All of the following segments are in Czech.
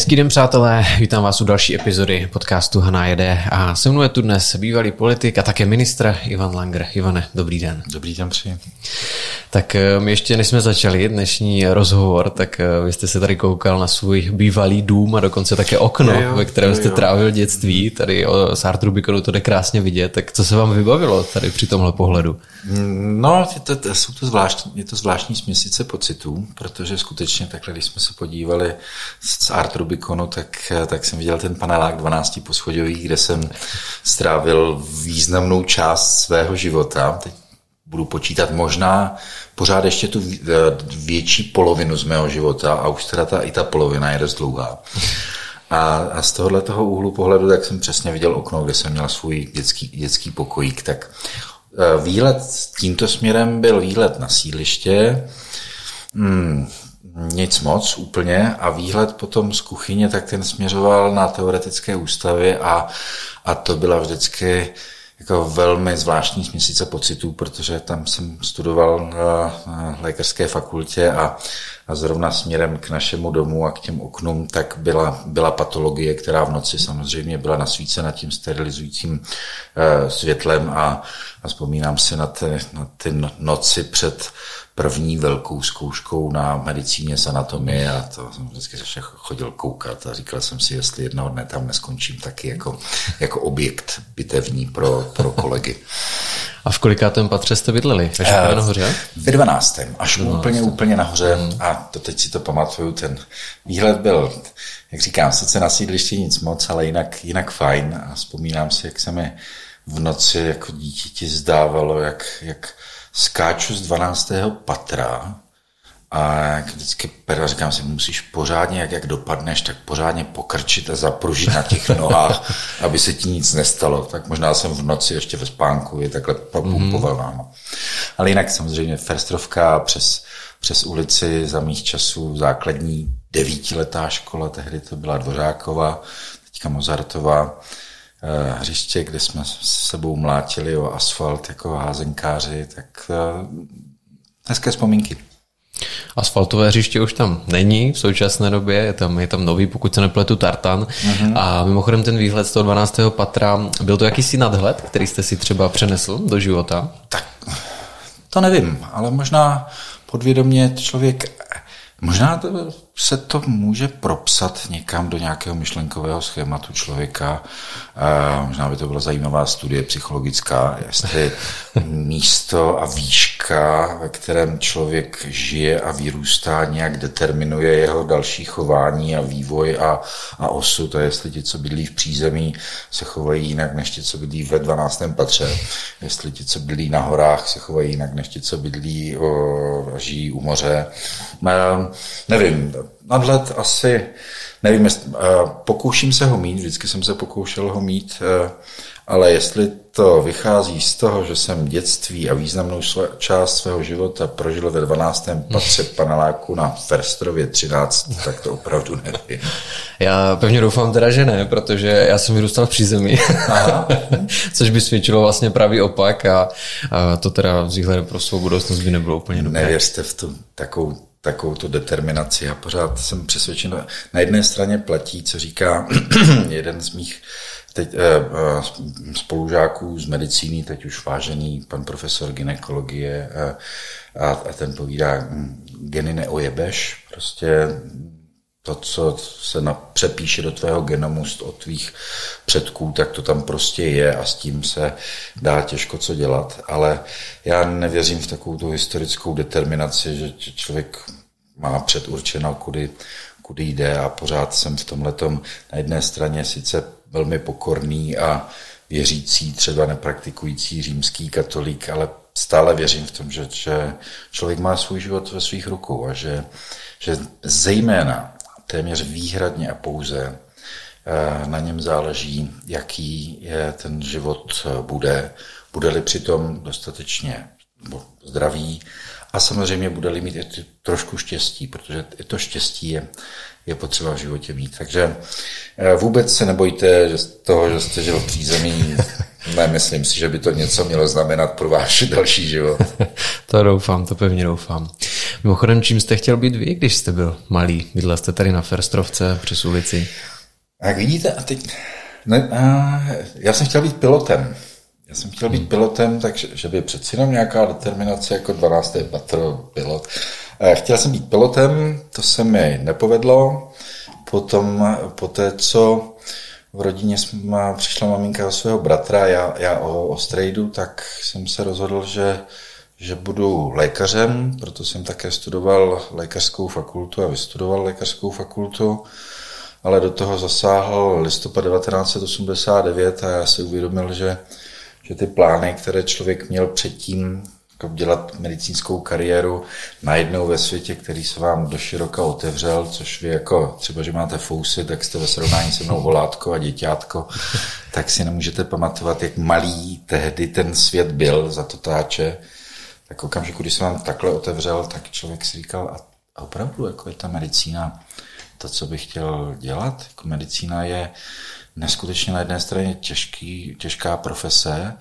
Hezký den, přátelé, vítám vás u další epizody podcastu Haná jede a se mnou je tu dnes bývalý politik a také ministr Ivan Langer. Ivane, dobrý den. Dobrý den, při. Tak my ještě než jsme začali dnešní rozhovor, tak eh, vy jste se tady koukal na svůj bývalý dům a dokonce také okno, jo, jo, ve kterém jo, jste trávil dětství. Tady o Sart Rubikonu to jde krásně vidět. Tak co se vám vybavilo tady při tomhle pohledu? No, je to, to, jsou to zvláštní, je to zvláštní směsice pocitů, protože skutečně takhle, když jsme se podívali z Art Rubikonu, tak, tak jsem viděl ten panelák 12 poschodový, kde jsem strávil významnou část svého života. Teď budu počítat možná pořád ještě tu větší polovinu z mého života a už teda ta, i ta polovina je dost dlouhá. A, a z tohohle toho úhlu pohledu, tak jsem přesně viděl okno, kde jsem měl svůj dětský, dětský pokojík, tak e, výlet tímto směrem byl výlet na sídliště, hmm, nic moc úplně a výhled potom z kuchyně, tak ten směřoval na teoretické ústavy a, a to byla vždycky jako velmi zvláštní směsice pocitů, protože tam jsem studoval na lékařské fakultě a, a zrovna směrem k našemu domu a k těm oknům, tak byla, byla patologie, která v noci samozřejmě byla nasvícena tím sterilizujícím uh, světlem a, a vzpomínám si na, ty, na ty no, noci před první velkou zkouškou na medicíně z anatomie a to jsem vždycky chodil koukat a říkal jsem si, jestli jednoho dne tam neskončím taky jako, jako objekt bitevní pro, pro kolegy. A v kolikátém patře jste bydleli? Až uh, nahoře? Ve 12. Až 12. úplně, úplně nahoře. Mm. A to teď si to pamatuju, ten výhled byl, jak říkám, sice na sídlišti nic moc, ale jinak, jinak fajn. A vzpomínám si, jak se mi v noci jako dítěti zdávalo, jak, jak skáču z 12. patra a jak vždycky Perla říkám si, musíš pořádně, jak, jak dopadneš, tak pořádně pokrčit a zapružit na těch nohách, aby se ti nic nestalo. Tak možná jsem v noci ještě ve spánku je takhle popumpoval mm-hmm. No. Ale jinak samozřejmě Ferstrovka přes, přes ulici za mých časů základní devítiletá škola, tehdy to byla Dvořáková, teďka Mozartová hřiště, kde jsme s sebou mlátili o asfalt jako házenkáři, tak eh, hezké vzpomínky. Asfaltové hřiště už tam není v současné době, je tam, je tam nový, pokud se nepletu, tartan. Uh-huh. A mimochodem ten výhled z toho 12. patra, byl to jakýsi nadhled, který jste si třeba přenesl do života? Tak, to nevím, ale možná podvědomě člověk Možná to, se to může propsat někam do nějakého myšlenkového schématu člověka. Možná by to byla zajímavá studie psychologická, jestli místo a výška, ve kterém člověk žije a vyrůstá, nějak determinuje jeho další chování a vývoj a, a osud. A jestli ti, co bydlí v přízemí, se chovají jinak než ti, co bydlí ve 12. patře. Jestli ti, co bydlí na horách, se chovají jinak než ti, co bydlí o, žijí u moře. Nevím, nadhled asi, nevím, jestli, pokouším se ho mít, vždycky jsem se pokoušel ho mít, ale jestli to vychází z toho, že jsem dětství a významnou část svého života prožil ve 12. patře paneláku na Ferstrově 13, tak to opravdu nevím. Já pevně doufám teda, že ne, protože já jsem vyrůstal v přízemí, Aha. což by svědčilo vlastně pravý opak a, a to teda s výhledem pro svou budoucnost by nebylo úplně dobré. Nevěřte v tu takovou takovou tu determinaci. Já pořád jsem přesvědčen, na jedné straně platí, co říká jeden z mých teď, eh, eh, spolužáků z medicíny, teď už vážený pan profesor ginekologie eh, a, a ten povídá, hm, geny neojebeš, prostě to, co se na, přepíše do tvého genomu od tvých předků, tak to tam prostě je a s tím se dá těžko co dělat. Ale já nevěřím v takovou tu historickou determinaci, že člověk má předurčeno, kudy, kudy jde a pořád jsem v tomhle na jedné straně sice velmi pokorný a věřící, třeba nepraktikující římský katolík, ale stále věřím v tom, že, že člověk má svůj život ve svých rukou a že, že zejména téměř výhradně a pouze eh, na něm záleží, jaký je ten život eh, bude, bude-li přitom dostatečně zdravý a samozřejmě bude-li mít i trošku štěstí, protože i to štěstí je, je potřeba v životě mít. Takže eh, vůbec se nebojte že z toho, že jste žil v přízemí. Nemyslím si, že by to něco mělo znamenat pro váš další život. to doufám, to pevně doufám. Mimochodem, čím jste chtěl být vy, když jste byl malý? Bydlel jste tady na Ferstrovce přes ulici. Jak vidíte, a teď, ne, a, já jsem chtěl být pilotem. Já jsem chtěl být hmm. pilotem, takže že by přeci jenom nějaká determinace jako 12. patro pilot. Chtěl jsem být pilotem, to se mi nepovedlo. Potom, po té, co v rodině jsme, přišla maminka o svého bratra, já, já o, o strejdu, tak jsem se rozhodl, že, že budu lékařem, proto jsem také studoval lékařskou fakultu a vystudoval lékařskou fakultu, ale do toho zasáhl listopad 1989 a já si uvědomil, že, že ty plány, které člověk měl předtím, jako dělat medicínskou kariéru najednou ve světě, který se vám do široka otevřel, což vy jako třeba, že máte fousy, tak jste ve srovnání se mnou volátko a děťátko, tak si nemůžete pamatovat, jak malý tehdy ten svět byl za to táče. Tak okamžiku, když se vám takhle otevřel, tak člověk si říkal, a, a opravdu jako je ta medicína to, co bych chtěl dělat. Jako medicína je neskutečně na jedné straně těžký, těžká profese,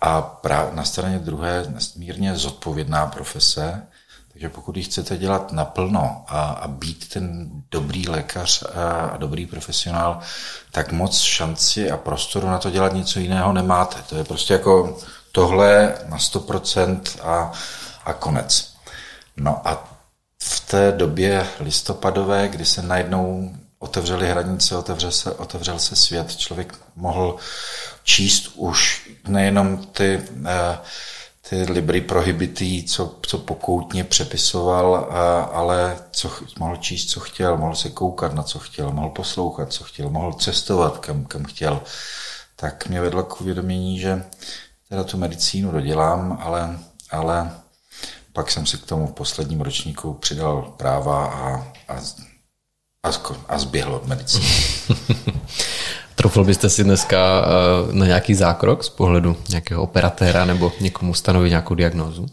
a na straně druhé nesmírně zodpovědná profese, takže pokud ji chcete dělat naplno a, a být ten dobrý lékař a, a dobrý profesionál, tak moc šanci a prostoru na to dělat něco jiného nemáte. To je prostě jako tohle na 100% a, a konec. No a v té době listopadové, kdy se najednou otevřely hranice, otevřel se, otevřel se svět, člověk mohl číst už nejenom ty, eh, ty libry prohibitý, co, co pokoutně přepisoval, ale co, mohl číst, co chtěl, mohl se koukat na co chtěl, mohl poslouchat, co chtěl, mohl cestovat, kam, kam chtěl. Tak mě vedlo k uvědomění, že teda tu medicínu dodělám, ale, ale pak jsem si k tomu v posledním ročníku přidal práva a, a, a, a zběhl od medicíny. Trofil byste si dneska eh, na nějaký zákrok z pohledu nějakého operatéra nebo někomu stanovit nějakou diagnózu?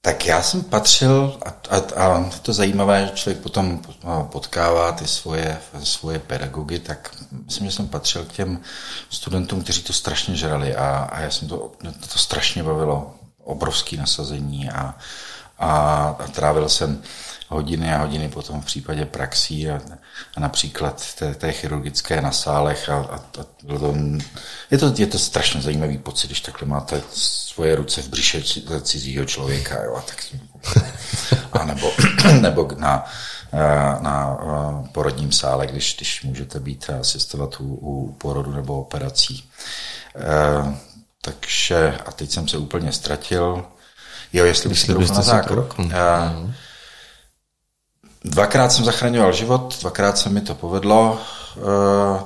Tak já jsem patřil, a, a, a to zajímavé, že člověk potom potkává ty svoje, svoje pedagogy, tak myslím, že jsem patřil k těm studentům, kteří to strašně žrali a, a já jsem to, to strašně bavilo, obrovský nasazení a, a, a trávil jsem hodiny a hodiny potom v případě praxí a, a například té, té chirurgické na sálech a, a, a to, je, to, je to strašně zajímavý pocit, když takhle máte svoje ruce v břiše cizího člověka, jo, a, tak, a nebo, nebo na, na porodním sále, když, když můžete být a asistovat u, u porodu nebo operací. E, takže, a teď jsem se úplně ztratil. Jo, jestli bych si na zákrok. Mm. Dvakrát jsem zachraňoval život, dvakrát se mi to povedlo. Eh,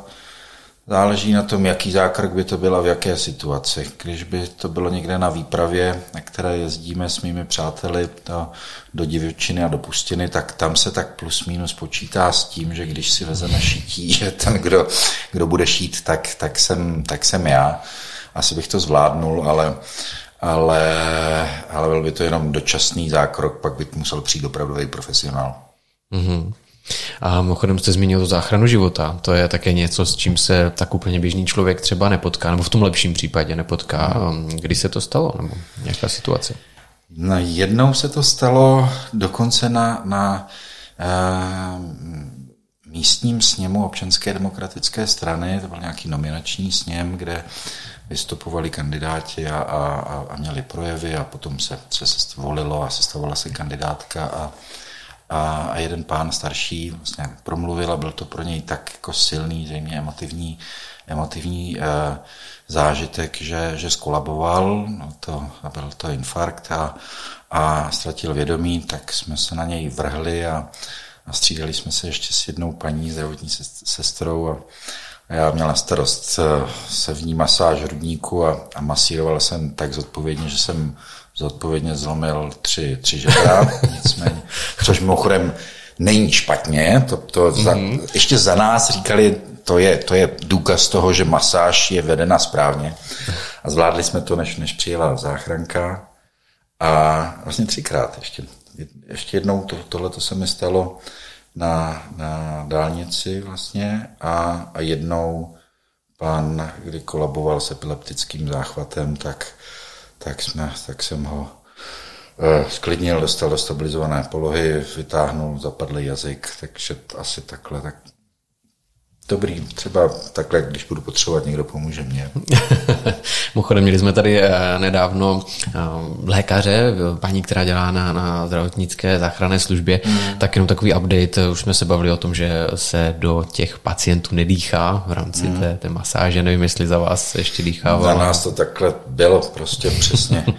záleží na tom, jaký zákrok by to byl a v jaké situaci. Když by to bylo někde na výpravě, na které jezdíme s mými přáteli do, do divočiny a do pustiny, tak tam se tak plus minus počítá s tím, že když si vezeme šití, že ten, kdo, kdo bude šít, tak, tak, jsem, tak jsem já. Asi bych to zvládnul, ale ale, ale byl by to jenom dočasný zákrok, pak by musel přijít opravdový profesionál. Mm-hmm. A mimochodem jste zmínil tu záchranu života. To je také něco, s čím se tak úplně běžný člověk třeba nepotká, nebo v tom lepším případě nepotká. Mm. Kdy se to stalo, nebo nějaká situace? No, jednou se to stalo dokonce na, na uh, místním sněmu občanské demokratické strany, to byl nějaký nominační sněm, kde vystupovali kandidáti a, a, a měli projevy a potom se, se, se volilo a sestavovala se kandidátka a a, jeden pán starší vlastně promluvil a byl to pro něj tak jako silný, zřejmě emotivní, emotivní e, zážitek, že, že skolaboval, no to, a byl to infarkt a, a ztratil vědomí, tak jsme se na něj vrhli a, a střídali jsme se ještě s jednou paní zdravotní sestrou a, a já měl na starost eh, sevní masáž hrudníku a, a masíroval jsem tak zodpovědně, že jsem zodpovědně zlomil tři, tři žebra, nicméně, což mimochodem není špatně, to, to mm-hmm. za, mhm. ještě za nás říkali, to je, to je důkaz toho, že masáž je vedena správně a zvládli jsme to, než, než přijela záchranka a vlastně třikrát ještě. Ještě jednou to, tohle to se mi stalo na, na dálnici vlastně a, a jednou pan, kdy kolaboval s epileptickým záchvatem, tak tak, jsme, tak jsem ho sklidnil, dostal do stabilizované polohy, vytáhnul zapadlý jazyk, takže asi takhle, tak Dobrý, třeba takhle, když budu potřebovat, někdo pomůže mě. Mimochodem, měli jsme tady eh, nedávno eh, lékaře, paní, která dělá na, na zdravotnické záchranné službě, mm. tak jenom takový update, už jsme se bavili o tom, že se do těch pacientů nedýchá v rámci mm. té, té masáže, nevím, jestli za vás ještě dýchává. Za nás to takhle bylo, prostě přesně.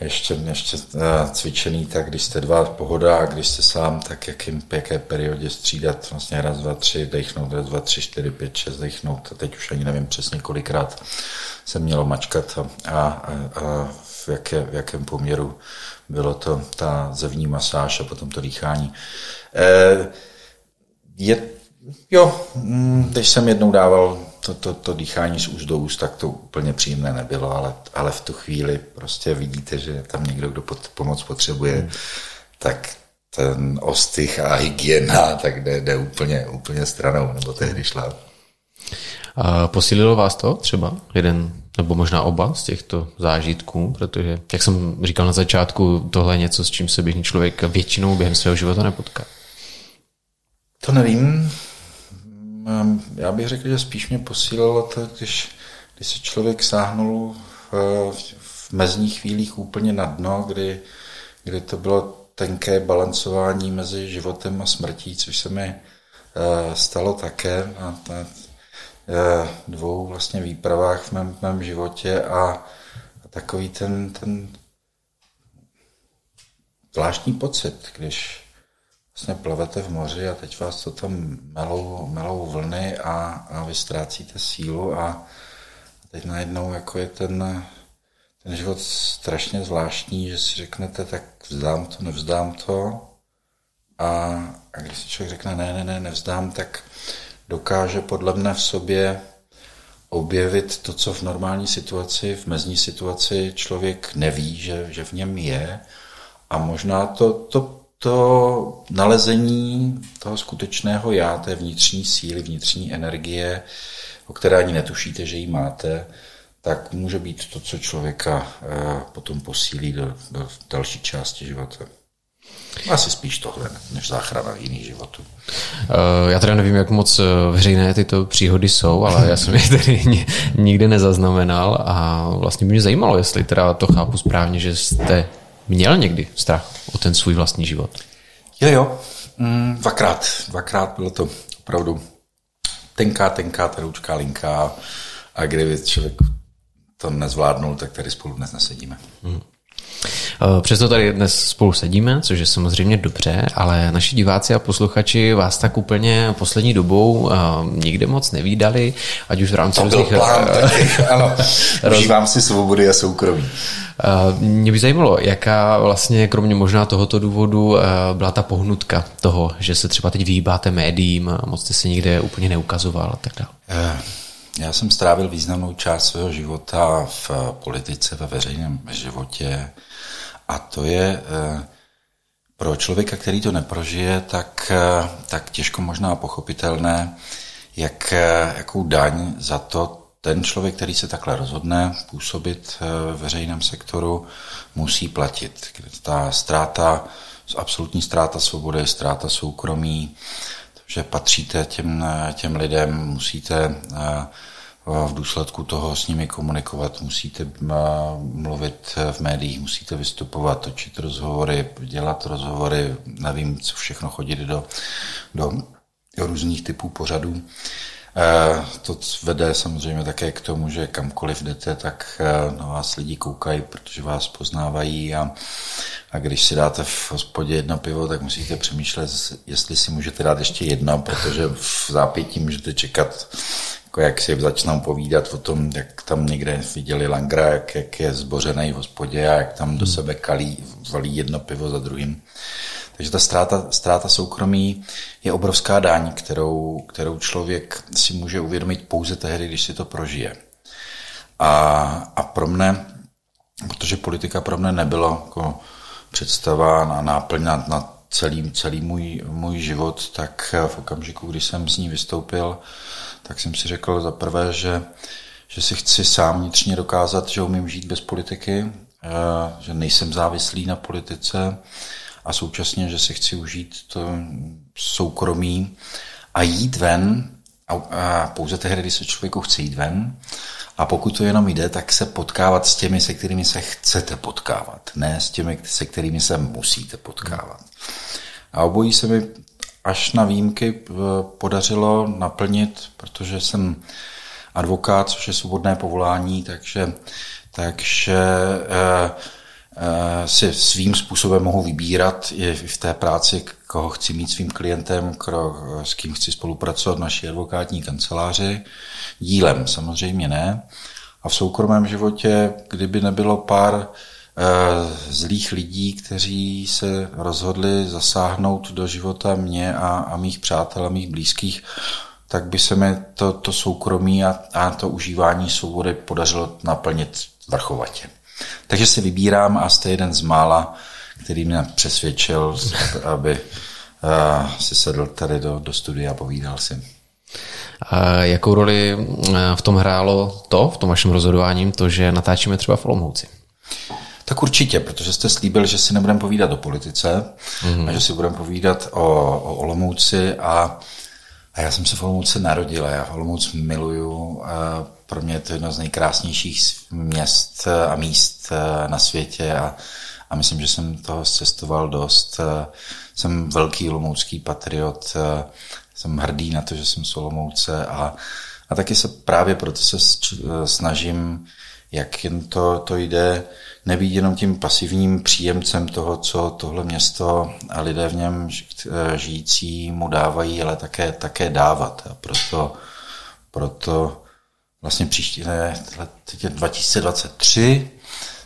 ještě, ještě eh, cvičený, tak když jste dva pohoda a když jste sám, tak jakým, jaké periodě střídat, vlastně raz, dva, tři, dechnout, raz, dva, tři, čtyři, pět, šest, dechnout. A teď už ani nevím přesně kolikrát se mělo mačkat a, a, a v, jaké, v jakém poměru bylo to ta zevní masáž a potom to dýchání. E, je, jo, mm, když jsem jednou dával to, to, to dýchání z úst do úst, tak to úplně příjemné nebylo, ale, ale v tu chvíli prostě vidíte, že je tam někdo, kdo pod, pomoc potřebuje, hmm. tak ten ostych a hygiena, tak jde, jde úplně, úplně stranou, nebo tehdy šla. A posílilo vás to třeba jeden nebo možná oba z těchto zážitků, protože, jak jsem říkal na začátku, tohle je něco, s čím se běžný člověk většinou během svého života nepotká. To nevím. Ehm, já bych řekl, že spíš mě posílilo to, když, když se člověk sáhnul v, v mezních chvílích úplně na dno, kdy, kdy to bylo tenké balancování mezi životem a smrtí, což se mi uh, stalo také na, uh, dvou vlastně výpravách v mém, v mém životě a, a takový ten, ten zvláštní pocit, když vlastně plavete v moři a teď vás to tam melou, melou vlny a, a vy ztrácíte sílu a teď najednou jako je ten, ten život strašně zvláštní, že si řeknete, tak vzdám to, nevzdám to. A, a když si člověk řekne ne, ne, ne, nevzdám, tak dokáže podle mne v sobě objevit to, co v normální situaci, v mezní situaci člověk neví, že, že v něm je. A možná to, to to nalezení toho skutečného já, té vnitřní síly, vnitřní energie, o které ani netušíte, že ji máte, tak může být to, co člověka eh, potom posílí do, do další části života. Asi spíš tohle, než záchrana jiných životů. Eh, já teda nevím, jak moc eh, veřejné tyto příhody jsou, ale já jsem je tady nikdy nezaznamenal a vlastně by mě zajímalo, jestli teda to chápu správně, že jste měl někdy strach o ten svůj vlastní život? Jo, jo. Mm, dvakrát. Dvakrát bylo to opravdu tenká, tenká teroučká linka a kdyby člověk to nezvládnul, tak tady spolu dnes nesedíme. Hmm. Přesto tady dnes spolu sedíme, což je samozřejmě dobře, ale naši diváci a posluchači vás tak úplně poslední dobou uh, nikde moc nevídali, ať už v rámci různých... Plán, ano, užívám si svobody a soukromí. Mě by zajímalo, jaká vlastně, kromě možná tohoto důvodu, byla ta pohnutka toho, že se třeba teď vyhýbáte médiím a moc jste se nikde úplně neukazoval a tak dále. Eh, já jsem strávil významnou část svého života v politice, ve veřejném životě a to je eh, pro člověka, který to neprožije, tak, eh, tak těžko možná pochopitelné, jak, jakou daň za to ten člověk, který se takhle rozhodne působit eh, v veřejném sektoru, musí platit. Ta ztráta, absolutní ztráta svobody, ztráta soukromí, že patříte těm, těm lidem, musíte eh, v důsledku toho s nimi komunikovat, musíte eh, mluvit v médiích, musíte vystupovat, točit rozhovory, dělat rozhovory, nevím, co všechno chodit do, do, do různých typů pořadů. To vede samozřejmě také k tomu, že kamkoliv jdete, tak eh, na vás lidi koukají, protože vás poznávají a, a když si dáte v hospodě jedno pivo, tak musíte přemýšlet, jestli si můžete dát ještě jedno, protože v zápětí můžete čekat, jako jak si začnou povídat o tom, jak tam někde viděli Langra, jak, jak je zbořený v hospodě a jak tam do hmm. sebe kalí, valí jedno pivo za druhým. Takže ta ztráta, ztráta soukromí je obrovská daň, kterou, kterou člověk si může uvědomit pouze tehdy, když si to prožije. A, a pro mne, protože politika pro mne nebyla jako představa na náplň na, na celý, celý můj, můj život, tak v okamžiku, kdy jsem z ní vystoupil, tak jsem si řekl za prvé, že, že si chci sám vnitřně dokázat, že umím žít bez politiky že nejsem závislý na politice a současně, že si chci užít to soukromí a jít ven a pouze tehdy, když se člověku chce jít ven a pokud to jenom jde, tak se potkávat s těmi, se kterými se chcete potkávat, ne s těmi, se kterými se musíte potkávat. A obojí se mi až na výjimky eh, podařilo naplnit, protože jsem advokát, což je svobodné povolání, takže, takže eh, si svým způsobem mohu vybírat i v té práci, koho chci mít svým klientem, s kým chci spolupracovat v naší advokátní kanceláři. Dílem samozřejmě ne. A v soukromém životě, kdyby nebylo pár Eh, zlých lidí, kteří se rozhodli zasáhnout do života mě a, a mých přátel a mých blízkých, tak by se mi to, to soukromí a, a to užívání svobody podařilo naplnit vrchovatě. Takže si vybírám a jste jeden z mála, který mě přesvědčil, aby uh, si sedl tady do, do studia a povídal si. A jakou roli eh, v tom hrálo to, v tom vašem rozhodování, to, že natáčíme třeba v Olomouci? Tak určitě, protože jste slíbil, že si nebudeme povídat o politice mm-hmm. a že si budeme povídat o, o Olomouci a, a já jsem se v Olomouci narodil, já Olomouc miluju, a pro mě je to jedno z nejkrásnějších měst a míst na světě a, a myslím, že jsem toho cestoval dost. Jsem velký olomoucký patriot, jsem hrdý na to, že jsem z Olomouce a, a taky se právě proto se snažím, jak jen to, to jde, nebýt jenom tím pasivním příjemcem toho, co tohle město a lidé v něm žijící mu dávají, ale také, také dávat. A proto, proto vlastně příští, ne, teď je 2023,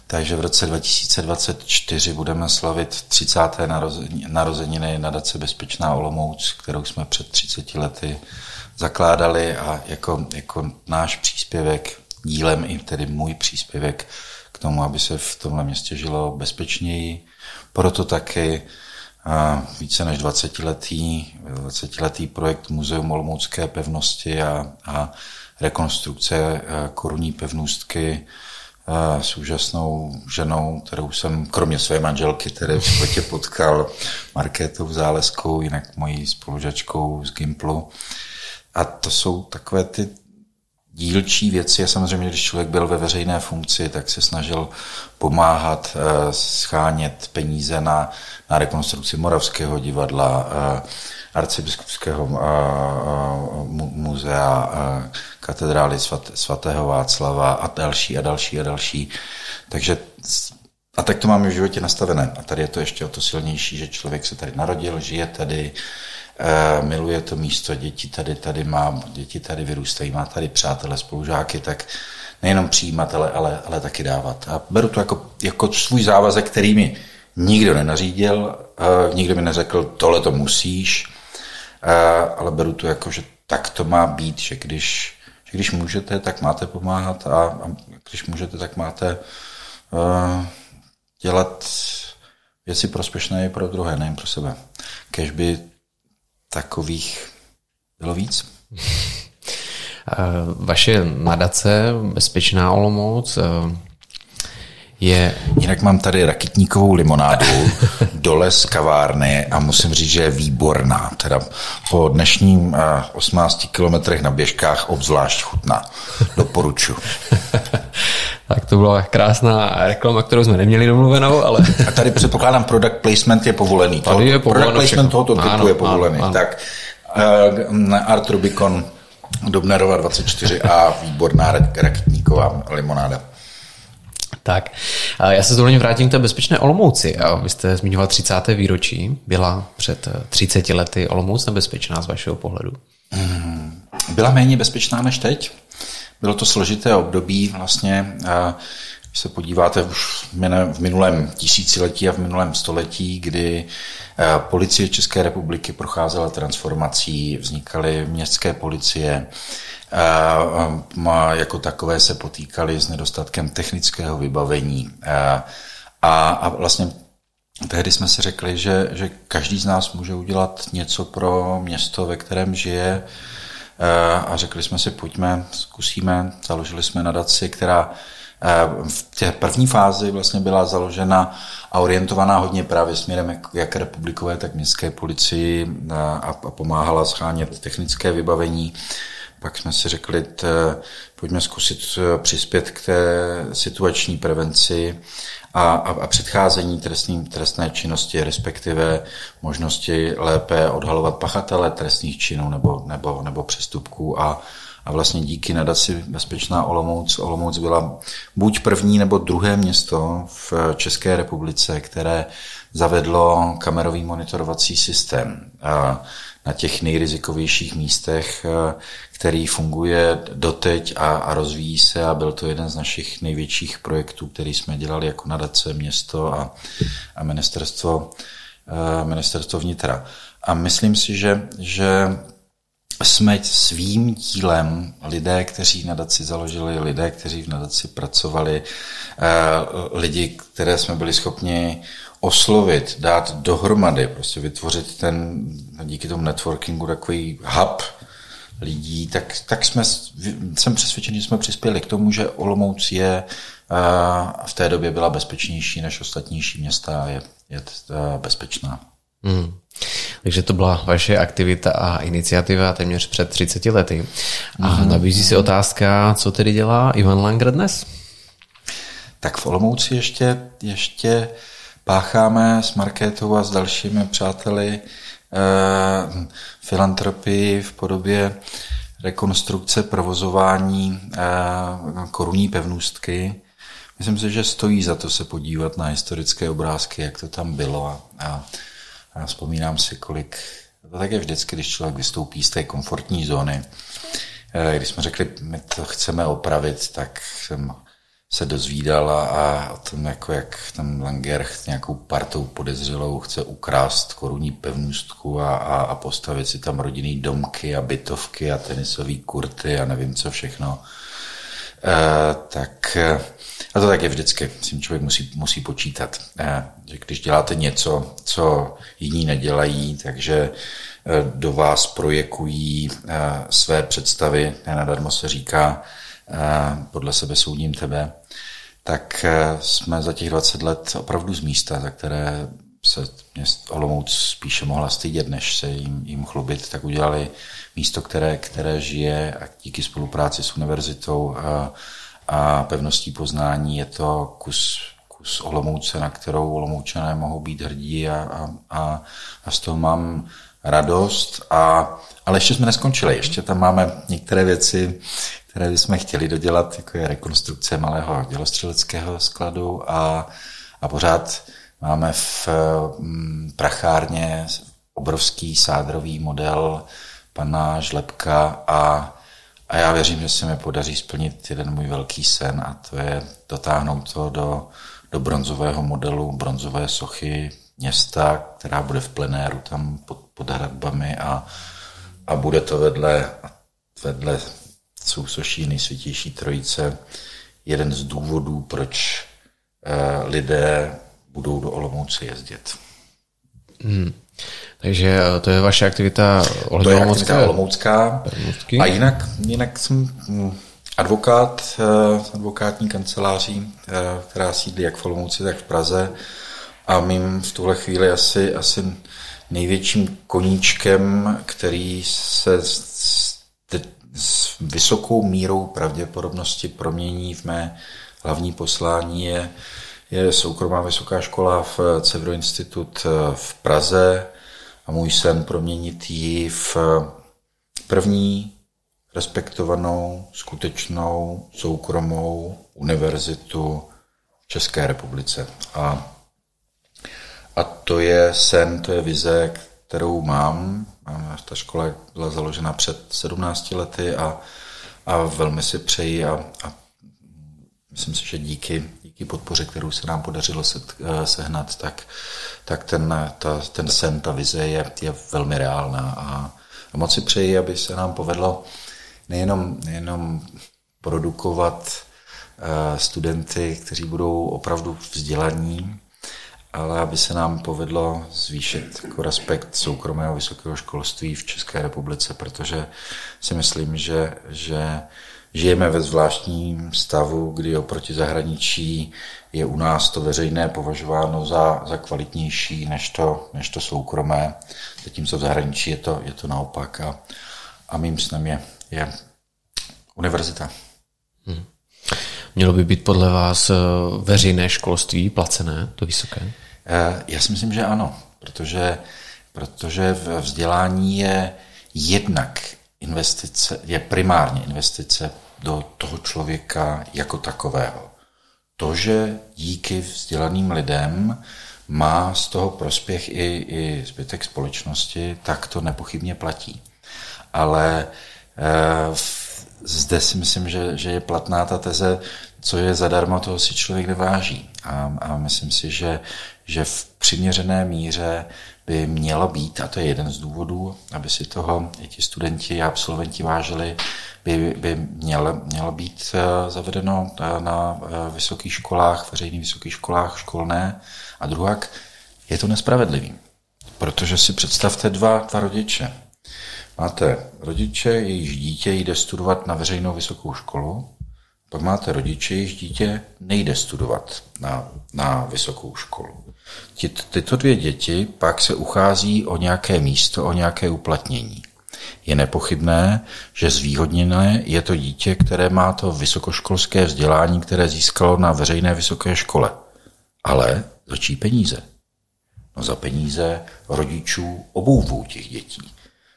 takže v roce 2024 budeme slavit 30. narozeniny nadace Bezpečná Olomouc, kterou jsme před 30 lety zakládali a jako, jako náš příspěvek, dílem i tedy můj příspěvek k tomu, aby se v tomhle městě žilo bezpečněji. Proto taky více než 20-letý, 20-letý projekt Muzeum Olomoucké pevnosti a, a rekonstrukce korunní pevnostky s úžasnou ženou, kterou jsem kromě své manželky, které v životě potkal, Markétou Záleskou, jinak mojí spolužačkou z Gimplu. A to jsou takové ty dílčí věci a samozřejmě, když člověk byl ve veřejné funkci, tak se snažil pomáhat, eh, schánět peníze na, na rekonstrukci Moravského divadla, eh, arcibiskupského muzea, katedrály svatého Václava a další a další a další. Takže a tak to máme v životě nastavené. A tady je to ještě o to silnější, že člověk se tady narodil, žije tady, Eh, miluje to místo, děti tady, tady má, děti tady vyrůstají, má tady přátelé, spolužáky, tak nejenom přijímat, ale, ale, taky dávat. A beru to jako, jako svůj závazek, který mi nikdo nenařídil, uh, nikdo mi neřekl, tohle to musíš, ale beru to jako, že tak to má být, že když, že když můžete, tak máte pomáhat a, a když můžete, tak máte uh, dělat věci prospěšné i pro druhé, nejen pro sebe. Kež by takových bylo víc. Vaše nadace Bezpečná Olomouc eh, je... Jinak mám tady rakitníkovou limonádu dole z kavárny a musím říct, že je výborná. Teda po dnešním 18 eh, kilometrech na běžkách obzvlášť chutná. Doporučuji. tak to byla krásná reklama, kterou jsme neměli domluvenou, ale... a tady předpokládám, product placement je povolený. Tady je product placement všechno. tohoto typu ano, je povolený. Ano, ano. Tak uh, Art Rubicon Dobnerova 24 a výborná rakitníková limonáda. Tak, já se dovolím vrátím k té bezpečné Olomouci. Vy jste zmiňoval 30. výročí. Byla před 30 lety Olomouc nebezpečná z vašeho pohledu? Hmm, byla méně bezpečná než teď. Bylo to složité období vlastně. Když se podíváte už v minulém tisíciletí a v minulém století, kdy policie České republiky procházela transformací, vznikaly městské policie, jako takové se potýkali s nedostatkem technického vybavení. A, a vlastně tehdy jsme si řekli, že, že každý z nás může udělat něco pro město, ve kterém žije. A řekli jsme si, pojďme, zkusíme. Založili jsme nadaci, která v té první fázi vlastně byla založena a orientovaná hodně právě směrem jak, republikové, tak městské policii a, a pomáhala schánět technické vybavení. Pak jsme si řekli, t, pojďme zkusit přispět k té situační prevenci a, a, a předcházení trestný, trestné činnosti, respektive možnosti lépe odhalovat pachatele trestných činů nebo, nebo, nebo přestupků. A, a vlastně díky nadaci Bezpečná Olomouc, Olomouc byla buď první nebo druhé město v České republice, které zavedlo kamerový monitorovací systém na těch nejrizikovějších místech, který funguje doteď a, a rozvíjí se a byl to jeden z našich největších projektů, který jsme dělali jako nadace, město a, a ministerstvo, ministerstvo vnitra. A myslím si, že, že jsme svým dílem lidé, kteří nadaci založili, lidé, kteří v nadaci pracovali, lidi, které jsme byli schopni oslovit, dát dohromady, prostě vytvořit ten, díky tomu networkingu takový hub lidí, tak, tak jsme, jsem přesvědčený, že jsme přispěli k tomu, že Olomouc je v té době byla bezpečnější než ostatnější města a je, je bezpečná. Hmm. Takže to byla vaše aktivita a iniciativa téměř před 30 lety. A mm-hmm. nabízí se otázka, co tedy dělá Ivan Langer dnes? Tak v Olomouci ještě, ještě pácháme s Markétou a s dalšími přáteli eh, filantropii v podobě rekonstrukce provozování eh, korunní pevnůstky. Myslím si, že stojí za to se podívat na historické obrázky, jak to tam bylo a, a a vzpomínám si, kolik, to tak je vždycky, když člověk vystoupí z té komfortní zóny. Eh, když jsme řekli, my to chceme opravit, tak jsem se dozvídala a o tom, jako jak tam Langer nějakou partou podezřelou chce ukrást korunní pevnůstku a, a, a postavit si tam rodinný domky a bytovky a tenisové kurty a nevím co všechno. E, tak a to tak je vždycky, s tím člověk musí, musí počítat, eh, že když děláte něco, co jiní nedělají, takže eh, do vás projekují eh, své představy, nenadarmo se říká, podle sebe soudím tebe, tak jsme za těch 20 let opravdu z místa, za které se měst Olomouc spíše mohla stydět, než se jim, jim chlubit, tak udělali místo, které, které žije a díky spolupráci s univerzitou a pevností poznání je to kus, kus Olomouce, na kterou Olomoučané mohou být hrdí a, a, a, a z toho mám radost. A, ale ještě jsme neskončili, ještě tam máme některé věci, které bychom chtěli dodělat, jako je rekonstrukce malého dělostřeleckého skladu a, a pořád máme v mm, prachárně obrovský sádrový model pana Žlepka a a já věřím, že se mi podaří splnit jeden můj velký sen a to je dotáhnout to do, do bronzového modelu, bronzové sochy města, která bude v plenéru tam pod, pod hradbami a, a bude to vedle, vedle sousoší nejsvětější trojice jeden z důvodů, proč eh, lidé budou do Olomouce jezdit. Hmm. Takže eh, to je vaše aktivita To je aktivita Olomoucká. A jinak, jinak jsem hm, advokát, eh, advokátní kanceláří, která sídlí jak v Olomouci, tak v Praze. A mým v tuhle chvíli asi, asi největším koníčkem, který se s, vysokou mírou pravděpodobnosti promění v mé hlavní poslání je, je soukromá vysoká škola v Cevro Institut v Praze, a můj sen proměnit ji v první respektovanou, skutečnou, soukromou univerzitu v České republice. A, a to je sen, to je vize, kterou mám. Ta škola byla založena před 17 lety a, a velmi si přeji a, a myslím si, že díky, díky podpoře, kterou se nám podařilo set, eh, sehnat, tak, tak ten, ta, ten sen, ta vize je, je velmi reálná. A, a moc si přeji, aby se nám povedlo nejenom, nejenom produkovat uh, studenty, kteří budou opravdu vzdělaní, ale aby se nám povedlo zvýšit jako respekt soukromého vysokého školství v České republice, protože si myslím, že, že žijeme ve zvláštním stavu, kdy oproti zahraničí je u nás to veřejné považováno za, za kvalitnější než to, než to soukromé, zatímco v zahraničí je to, je to naopak a, a mým snem je, je univerzita. Hmm. Mělo by být podle vás eh, veřejné školství placené, to vysoké? Eh, já si myslím, že ano, protože, protože vzdělání je jednak investice, je primárně investice do toho člověka jako takového. To, že díky vzdělaným lidem má z toho prospěch i, i zbytek společnosti, tak to nepochybně platí. Ale e, zde si myslím, že, že je platná ta teze, co je zadarmo, toho si člověk neváží. A, a myslím si, že, že v přiměřené míře by mělo být, a to je jeden z důvodů, aby si toho i ti studenti a absolventi vážili, by, by mělo, mělo být eh, zavedeno eh, na eh, vysokých školách, veřejných vysokých školách školné. A druhak, je to nespravedlivý. Protože si představte dva, dva rodiče. Máte rodiče, jejíž dítě jde studovat na veřejnou vysokou školu, pak máte rodiče, jejíž dítě nejde studovat na, na vysokou školu. Ty, tyto dvě děti pak se uchází o nějaké místo, o nějaké uplatnění. Je nepochybné, že zvýhodněné je to dítě, které má to vysokoškolské vzdělání, které získalo na veřejné vysoké škole. Ale za čí peníze? No za peníze rodičů obou dvou těch dětí.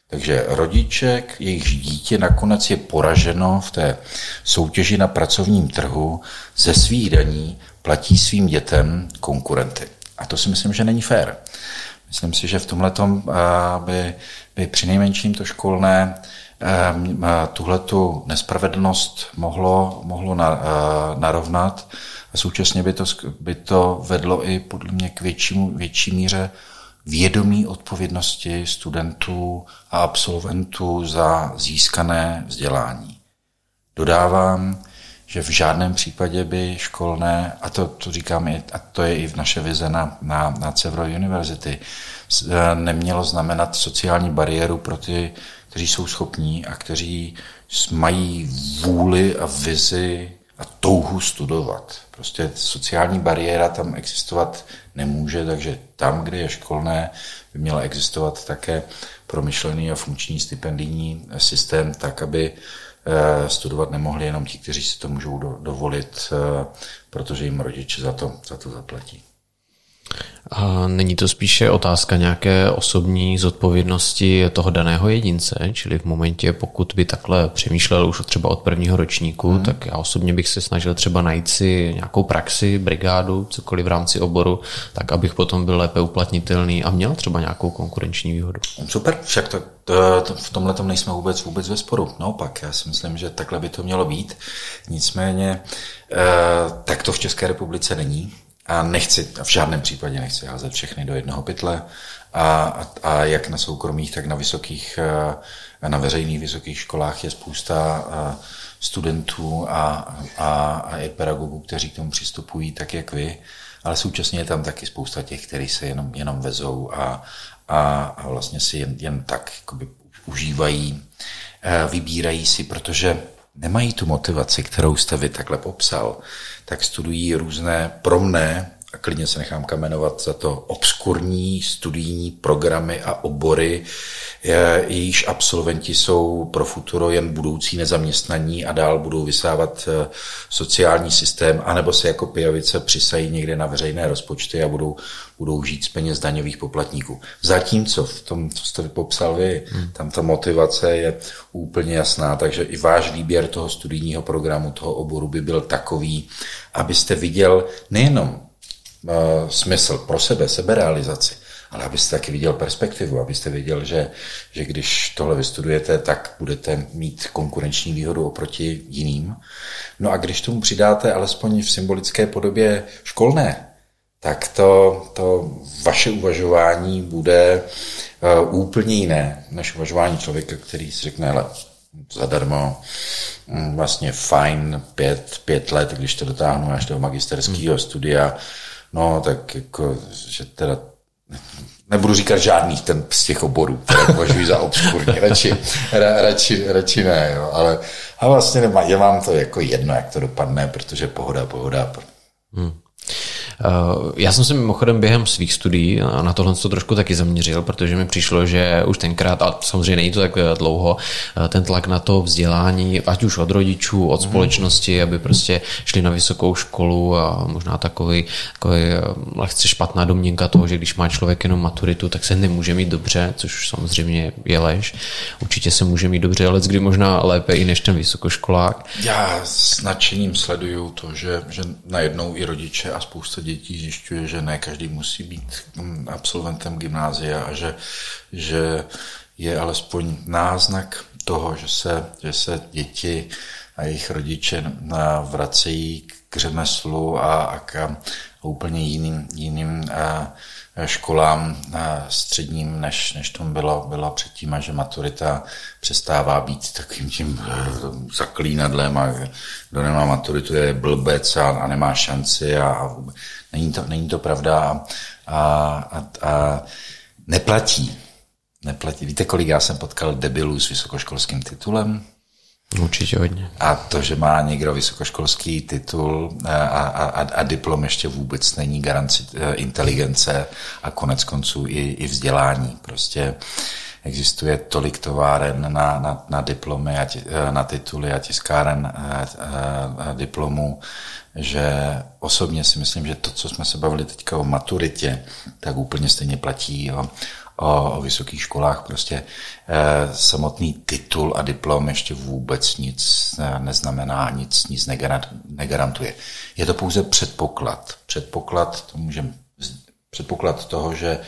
Takže rodiček, jejichž dítě nakonec je poraženo v té soutěži na pracovním trhu, ze svých daní platí svým dětem konkurenty. A to si myslím, že není fér. Myslím si, že v tomhle by, by při nejmenším to školné tuhletu nespravedlnost mohlo, mohlo narovnat a současně by to, by to vedlo i podle mě k většímu, větší míře vědomí odpovědnosti studentů a absolventů za získané vzdělání. Dodávám, že v žádném případě by školné, a to, to říkám, i, a to je i v naše vize na, na, na Cevro University, e, nemělo znamenat sociální bariéru pro ty, kteří jsou schopní a kteří mají vůli a vizi a touhu studovat. Prostě sociální bariéra tam existovat nemůže, takže tam, kde je školné, by měla existovat také promyšlený a funkční stipendijní systém, tak, aby eh, studovat nemohli jenom ti, kteří si to můžou dovolit, eh, protože jim rodiče za to, za to zaplatí. A není to spíše otázka nějaké osobní zodpovědnosti toho daného jedince, čili v momentě, pokud by takhle přemýšlel už třeba od prvního ročníku, hmm. tak já osobně bych se snažil třeba najít si nějakou praxi, brigádu, cokoliv v rámci oboru, tak abych potom byl lépe uplatnitelný a měl třeba nějakou konkurenční výhodu. Super, však to, to, to v tomhle tom nejsme vůbec vůbec ve sporu. Naopak, já si myslím, že takhle by to mělo být. Nicméně, eh, tak to v České republice není. A nechci, v žádném případě nechci házet všechny do jednoho pytle. A, a, a jak na soukromých, tak na vysokých, eh, na veřejných vysokých školách je spousta eh, studentů a, a, a i pedagogů, kteří k tomu přistupují tak, jak vy, ale současně je tam taky spousta těch, kteří se jenom, jenom vezou a, a, a vlastně si jen, jen tak jakoby užívají, eh, vybírají si, protože nemají tu motivaci, kterou jste vy takhle popsal tak studují různé pro mne, a klidně se nechám kamenovat za to, obskurní studijní programy a obory, jejíž absolventi jsou pro futuro jen budoucí nezaměstnaní a dál budou vysávat eh, sociální systém, anebo se jako pijavice přisají někde na veřejné rozpočty a budou, budou žít z peněz daňových poplatníků. Zatímco v tom, co jste popsal vy, hmm. tam ta motivace je úplně jasná, takže i váš výběr toho studijního programu, toho oboru by byl takový, abyste viděl nejenom smysl pro sebe, seberealizaci, ale abyste taky viděl perspektivu, abyste viděl, že, že když tohle vystudujete, tak budete mít konkurenční výhodu oproti jiným. No a když tomu přidáte alespoň v symbolické podobě školné, tak to, to vaše uvažování bude uh, úplně jiné než uvažování člověka, který si řekne, hele, zadarmo, hm, vlastně fajn, pět, pět let, když to dotáhnu až do magisterského hmm. studia, no tak jako, že teda nebudu říkat žádný ten z těch oborů, které považuji za obskurní, radši, ra, radši, radši ne, jo, ale, A vlastně nemá, je vám to jako jedno, jak to dopadne, protože pohoda, pohoda. Hmm. Eh, já jsem se mimochodem během svých studií na tohle to trošku taky zaměřil, protože mi přišlo, že už tenkrát, a samozřejmě není to tak eh, dlouho, eh, ten tlak na to vzdělání, ať už od rodičů, od společnosti, aby prostě šli na vysokou školu a možná takový, takový lehce špatná domněnka toho, že když má člověk jenom maturitu, tak se nemůže mít dobře, což samozřejmě je lež. Určitě se může mít dobře, ale kdy možná lépe i než ten vysokoškolák. Já s nadšením sleduju to, že, že najednou i rodiče a spousta dětí zjišťuje, že ne každý musí být mm, absolventem gymnázia a že, že je alespoň náznak toho, že se, že se děti a jejich rodiče vracejí k řemeslu a, a k úplně jiným, jiným a, školám středním, než, než tomu bylo, bylo předtím a že maturita přestává být takým tím eh, zaklínadlem a kdo nemá maturitu je blbec a, a nemá šanci a, a není, to, není to pravda a, a, a neplatí. Neplatí. Víte, kolik já jsem potkal debilů s vysokoškolským titulem? Určitě hodně. A to, že má někdo vysokoškolský titul a, a, a, a diplom ještě vůbec není garanci eh, inteligence a konec konců i, i vzdělání. Prostě existuje tolik továren na, na, na diplomy, a eh, na tituly a tiskáren a, a, a diplomů, že osobně si myslím, že to, co jsme se bavili teďka o maturitě, tak úplně stejně platí o, o, o vysokých školách. Prostě e, samotný titul a diplom ještě vůbec nic ne, neznamená, nic, nic negarantuje. Je to pouze předpoklad. Předpoklad, to může, předpoklad toho, že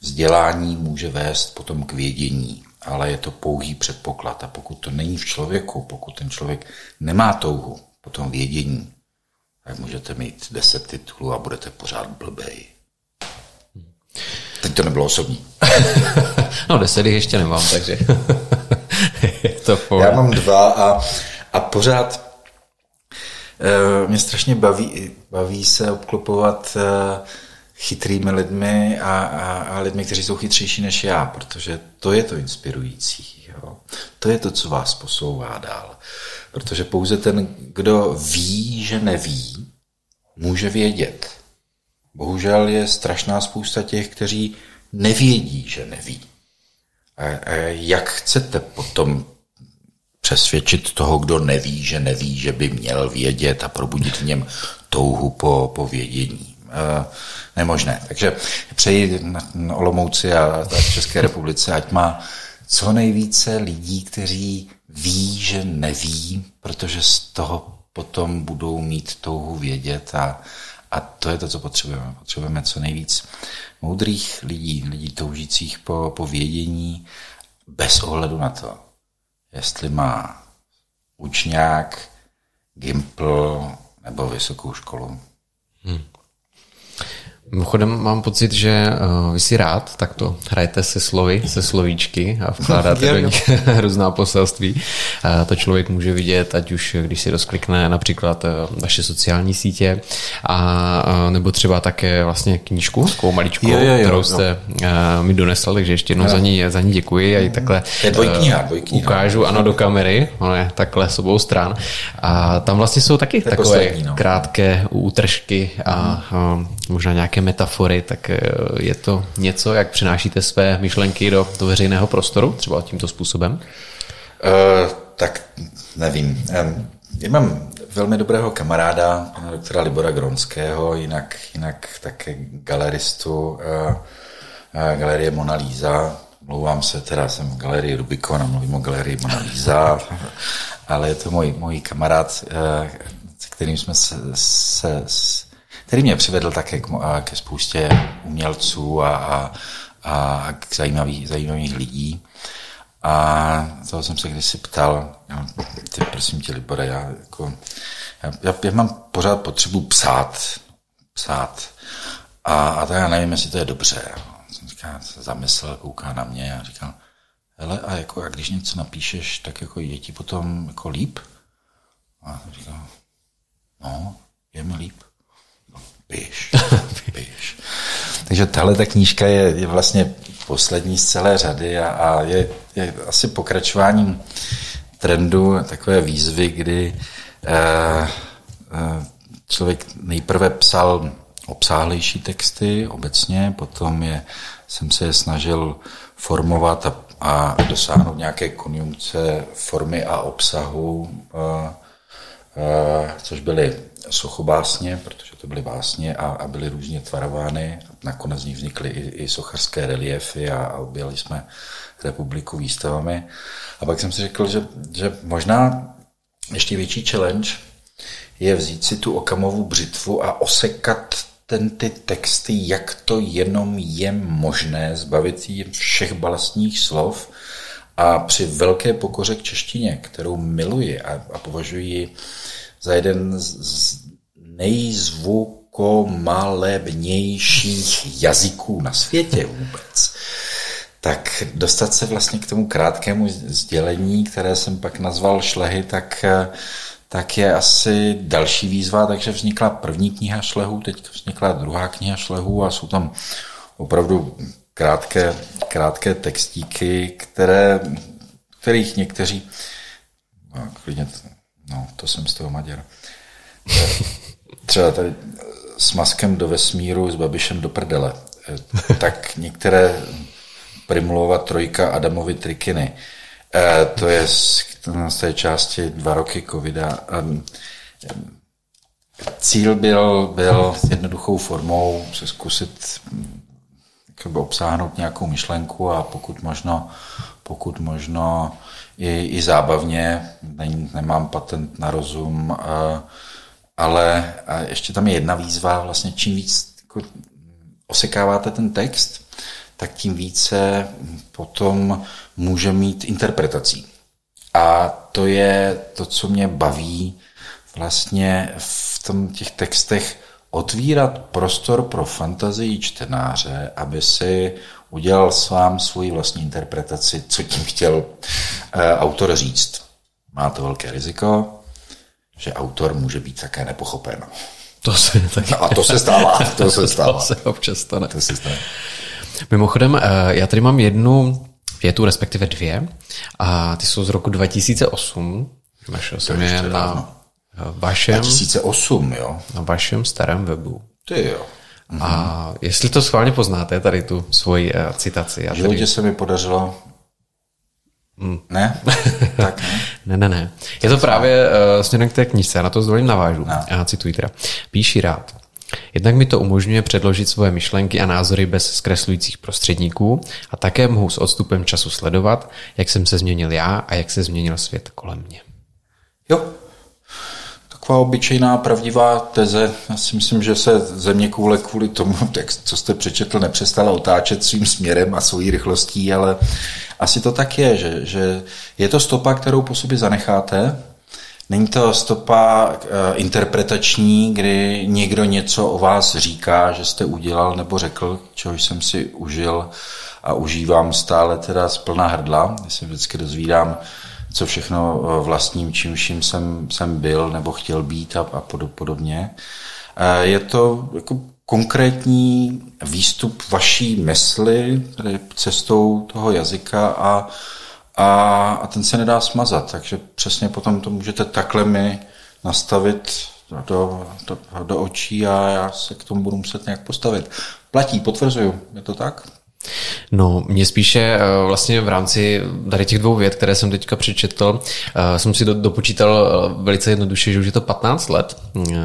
vzdělání může vést potom k vědění, ale je to pouhý předpoklad. A pokud to není v člověku, pokud ten člověk nemá touhu po tom vědění, tak můžete mít deset titulů a budete pořád blbej. Teď to nebylo osobní. no deset jich ještě nemám, takže je to Já mám dva a, a pořád uh, mě strašně baví, baví se obklopovat uh, chytrými lidmi a, a, a lidmi, kteří jsou chytřejší než já, protože to je to inspirující. Jo? To je to, co vás posouvá dál. Protože pouze ten, kdo ví, že neví, může vědět. Bohužel je strašná spousta těch, kteří nevědí, že neví. A, a jak chcete potom přesvědčit toho, kdo neví, že neví, že by měl vědět a probudit v něm touhu po, po vědění? E, nemožné. Takže přeji na Olomouci a v České republice, ať má co nejvíce lidí, kteří ví, že neví, protože z toho potom budou mít touhu vědět a, a to je to, co potřebujeme. Potřebujeme co nejvíc moudrých lidí, lidí toužících po, po vědění, bez ohledu na to, jestli má učňák, gimpl nebo vysokou školu. Hmm. Mimochodem mám pocit, že uh, vy si rád takto hrajete se slovy, se slovíčky a vkládáte do nich různá poselství. Uh, to člověk může vidět, ať už když si rozklikne například uh, vaše sociální sítě, a, uh, nebo třeba také vlastně knížku, takovou maličkou, jo, jo, jo, kterou jste uh, mi donesl, takže ještě jednou za ní, za ní děkuji a i takhle je dvojkniha, dvojkniha. ukážu ano do kamery, ono je takhle s obou stran. A tam vlastně jsou taky takové poslední, no. krátké útržky a uh, možná nějaké metafory, tak eh, je to něco, jak přinášíte své myšlenky do, do veřejného prostoru, třeba tímto způsobem? Uh, tak nevím. Já mám velmi dobrého kamaráda, pana doktora Libora Gronského, jinak, jinak také galeristu uh, uh, galerie Mona Lisa. Mluvám se, teda jsem v galerii Rubikon a mluvím o galerii Mona Lisa, ale je to můj, můj kamarád, uh, se kterým jsme se, se, se který mě přivedl také k, ke spoustě umělců a, a, a k zajímavých, zajímavých lidí. A toho jsem se kdysi ptal, ty, prosím tě, Libore, já, jako, já, já, já mám pořád potřebu psát, psát. A, a to já nevím, jestli to je dobře. Jsem říkal, se zamyslel, kouká na mě a říkal, hele, a, jako, a když něco napíšeš, tak jako je ti potom jako líp? A říkal, no, je mi líp. Píš, píš. Takže tahle ta knížka je, je vlastně poslední z celé řady a, a je, je asi pokračováním trendu takové výzvy, kdy eh, eh, člověk nejprve psal obsáhlejší texty obecně, potom je, jsem se je snažil formovat a, a dosáhnout nějaké konjunkce formy a obsahu, a, a, což byly sochobásně, protože to byly básně a, a byly různě tvarovány. Nakonec z nich vznikly i, i sochařské reliefy a, a objeli jsme republiku výstavami. A pak jsem si řekl, že, že možná ještě větší challenge je vzít si tu okamovou břitvu a osekat ten ty texty, jak to jenom je možné, zbavit jí všech balastních slov a při velké pokoře k češtině, kterou miluji a, a považuji za jeden z nejzvukomalebnějších jazyků na světě vůbec, tak dostat se vlastně k tomu krátkému sdělení, které jsem pak nazval šlehy, tak tak je asi další výzva, takže vznikla první kniha šlehů, teď vznikla druhá kniha šlehů a jsou tam opravdu krátké, krátké textíky, které, kterých někteří, no, klidně, no, to jsem z toho Maďar. Třeba tady s Maskem do vesmíru, s Babišem do prdele. Tak některé Primulova trojka Adamovi trikiny. To je z, z té části dva roky covida. Cíl byl, byl jednoduchou formou se zkusit jakoby obsáhnout nějakou myšlenku a pokud možno, pokud možno i, i zábavně, ne, nemám patent na rozum, ale ještě tam je jedna výzva, vlastně čím víc jako osekáváte ten text, tak tím více potom může mít interpretací. A to je to, co mě baví vlastně v tom těch textech otvírat prostor pro fantazii čtenáře, aby si udělal sám svoji vlastní interpretaci, co tím chtěl uh, autor říct. Má to velké riziko, že autor může být také nepochopen. To se taky... No a to se stává. To se stává. to se občas stane. To se stane. Mimochodem, eh, já tady mám jednu větu, respektive dvě, a ty jsou z roku 2008. Našel jsem je na vašem... 2008, jo? Na vašem starém webu. Ty jo. Mhm. A jestli to schválně poznáte, tady tu svoji uh, citaci. V životě tady... se mi podařilo Hmm. Ne? tak ne? ne, ne, ne. Je to právě uh, směrem k té knižce, já na to zvolím navážu. No. Já cituji teda. Píši rád. Jednak mi to umožňuje předložit svoje myšlenky a názory bez zkreslujících prostředníků a také mohu s odstupem času sledovat, jak jsem se změnil já a jak se změnil svět kolem mě. Jo, taková obyčejná pravdivá teze. Já si myslím, že se země kvůli, kvůli tomu, text, co jste přečetl, nepřestala otáčet svým směrem a svojí rychlostí, ale asi to tak je, že, že je to stopa, kterou po sobě zanecháte, Není to stopa uh, interpretační, kdy někdo něco o vás říká, že jste udělal nebo řekl, čehož jsem si užil a užívám stále teda z plná hrdla. Já se vždycky dozvídám, co všechno eh, vlastním, čím vším jsem, jsem byl nebo chtěl být a, a podobně. Uh, je to jako konkrétní výstup vaší mysli, tedy cestou toho jazyka a a, a ten se nedá smazat, takže přesně potom to můžete takhle mi nastavit do, do, do očí a já se k tomu budu muset nějak postavit. Platí, potvrzuju, je to tak? No, mě spíše eh, vlastně v rámci tady těch dvou vět, které jsem teďka přečetl, eh, jsem si do, dopočítal eh, velice jednoduše, že už je to 15 let,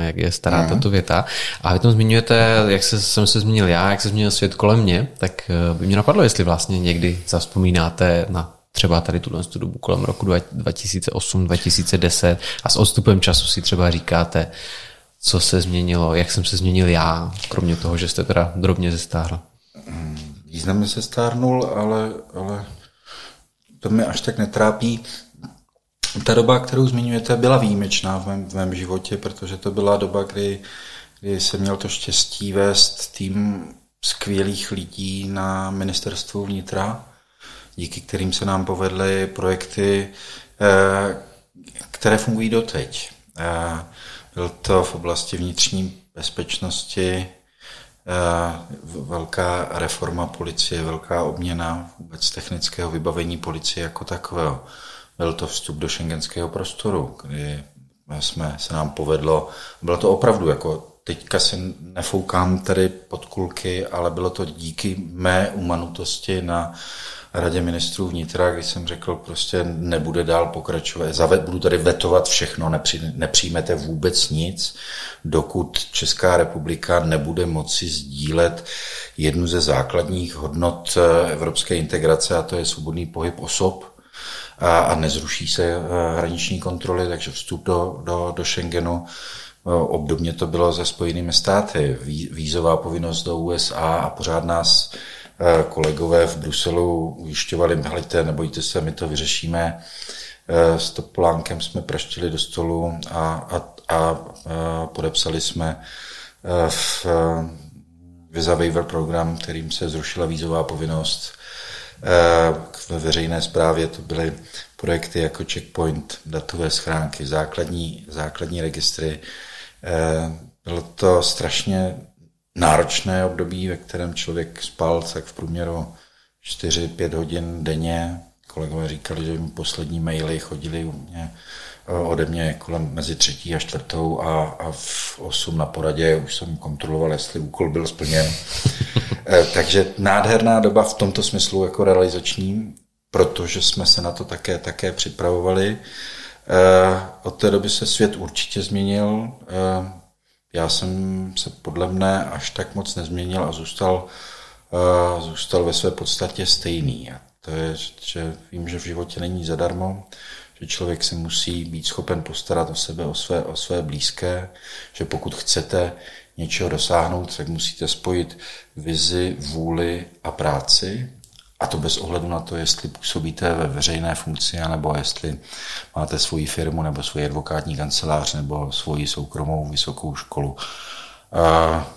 jak je stará mm. tato věta. A vy tam zmiňujete, jak se, jsem se zmínil já, jak se změnil svět kolem mě, tak by mě napadlo, jestli vlastně někdy zaspomínáte na třeba tady tuhle dobu kolem roku 2008, 2010 a s odstupem času si třeba říkáte, co se změnilo, jak jsem se změnil já, kromě toho, že jste teda drobně zestáhl. Významně se stárnul, ale, ale to mě až tak netrápí. Ta doba, kterou zmiňujete, byla výjimečná v mém, v mém životě, protože to byla doba, kdy, kdy jsem měl to štěstí vést tým skvělých lidí na ministerstvu vnitra díky kterým se nám povedly projekty, eh, které fungují doteď. Eh, byl to v oblasti vnitřní bezpečnosti, velká reforma policie, velká obměna vůbec technického vybavení policie jako takového. byl to vstup do šengenského prostoru, kdy jsme, se nám povedlo, bylo to opravdu jako teďka si nefoukám tady pod kulky, ale bylo to díky mé umanutosti na radě ministrů vnitra, když jsem řekl, prostě nebude dál pokračovat, Zaved, budu tady vetovat všechno, nepři, nepřijmete vůbec nic, dokud Česká republika nebude moci sdílet jednu ze základních hodnot eh, evropské integrace, a to je svobodný pohyb osob, a, a nezruší se eh, hraniční kontroly, takže vstup do, do, do Schengenu eh, Obdobně to bylo se Spojenými státy. Vízová povinnost do USA a pořád nás kolegové v Bruselu ujišťovali, hleďte, nebojte se, my to vyřešíme. Eh, s Topolánkem jsme praštili do stolu a, a, a podepsali jsme eh, v Visa Waiver program, kterým se zrušila vízová povinnost. Ve veřejné správě to byly projekty jako Checkpoint, datové schránky, základní, základní registry. Bylo to strašně náročné období, ve kterém člověk spal tak v průměru 4-5 hodin denně. Kolegové říkali, že mi poslední maily chodili u mě, eh, ode mě kolem mezi třetí a čtvrtou a, a v 8 na poradě už jsem kontroloval, jestli úkol byl splněn. Eh, takže nádherná doba v tomto smyslu jako realizační, protože jsme se na to také, také připravovali. Eh, od té doby se svět určitě změnil já jsem se podle mne až tak moc nezměnil a zůstal, uh, zůstal ve své podstatě stejný. A to je, že vím, že v životě není zadarmo, že člověk se musí být schopen postarat o sebe, o své, o své blízké, že pokud chcete něčeho dosáhnout, tak musíte spojit vizi, vůli a práci a to bez ohledu na to, jestli působíte ve veřejné funkci, nebo jestli máte svoji firmu, nebo svoji advokátní kancelář, nebo svoji soukromou vysokou školu. A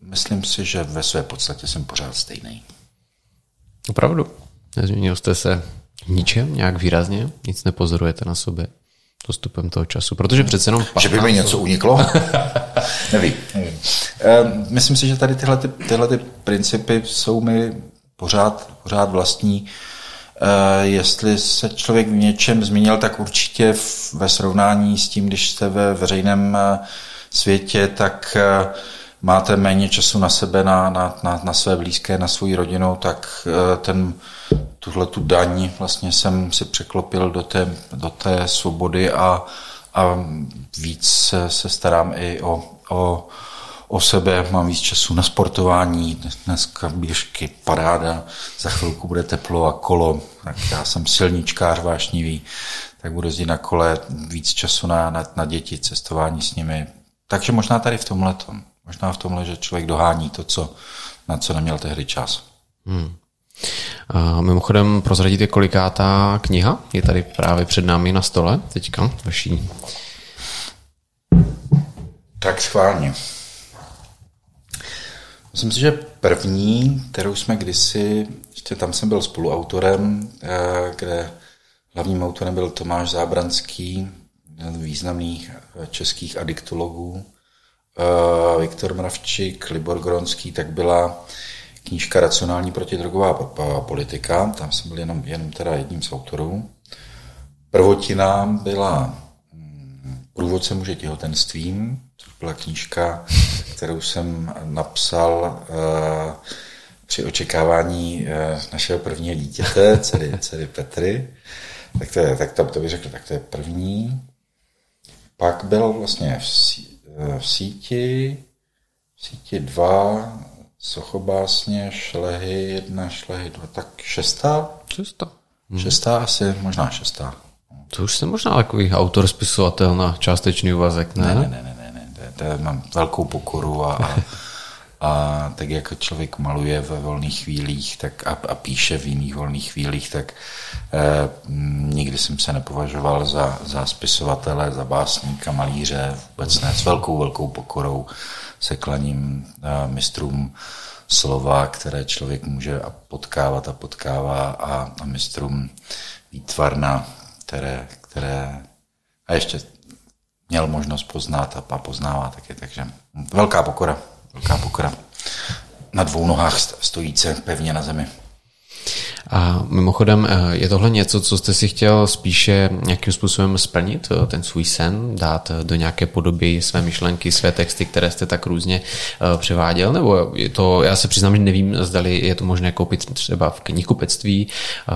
myslím si, že ve své podstatě jsem pořád stejný. Opravdu? Nezměnil jste se ničem nějak výrazně? Nic nepozorujete na sobě postupem toho času? Protože přece jenom... 15... Že by mi něco uniklo? nevím. nevím. Ehm, myslím si, že tady tyhle, ty, tyhle ty principy jsou mi pořád, pořád vlastní. Eh, jestli se člověk v něčem zmínil, tak určitě ve srovnání s tím, když jste ve veřejném eh, světě, tak eh, máte méně času na sebe, na, na, na, na své blízké, na svou rodinu, tak ten, tuhle tu daň vlastně jsem si překlopil do té, do té svobody a, a víc se, se starám i o, o o sebe, mám víc času na sportování, dneska běžky, paráda, za chvilku bude teplo a kolo, tak já jsem silničkář vášnivý, tak budu jezdit na kole, víc času na, na, na děti, cestování s nimi. Takže možná tady v tomhle, možná v tomhle, že člověk dohání to, co, na co neměl tehdy čas. Hmm. A mimochodem prozradíte, kolikátá kniha je tady právě před námi na stole teďka, vaší? Tak schválně. Myslím si, že první, kterou jsme kdysi, ještě tam jsem byl spoluautorem, eh, kde hlavním autorem byl Tomáš Zábranský, významných eh, českých adiktologů, eh, Viktor Mravčík, Libor Gronský, tak byla knížka Racionální protidrogová politika, tam jsem byl jenom, jenom teda jedním z autorů. Prvotina byla hm, Průvodce muže těhotenstvím, byla knížka, kterou jsem napsal uh, při očekávání uh, našeho prvního dítěte, dcery, dcery Petry. Tak to, je, tak to, to bych řekl, tak to je první. Pak byl vlastně v, sí, eh, v síti, v síti dva, Sochobásně, šlehy, jedna, šlehy, dva, tak šestá? Šestá. Hmm. Šestá asi, možná šestá. To už jsem možná takový autor, spisovatel na částečný úvazek, ne? Ne, ne, ne, ne, to mám velkou pokoru a, a, a tak jako člověk maluje ve volných chvílích tak a, a píše v jiných volných chvílích, tak eh, nikdy jsem se nepovažoval za, za spisovatele, za básníka, malíře, vůbec ne, s velkou, velkou pokorou se klaním eh, mistrům slova, které člověk může potkávat a potkává a, a mistrům výtvarna, které, které a ještě měl možnost poznat a poznává taky, takže velká pokora, velká pokora. Na dvou nohách stojíce pevně na zemi. A mimochodem, eh, je tohle něco, co jste si chtěl spíše nějakým způsobem splnit, eh, ten svůj sen, dát eh, do nějaké podoby své myšlenky, své texty, které jste tak různě převáděl, nebo je to, já se přiznám, že nevím, zdali je to možné koupit třeba v knihkupectví,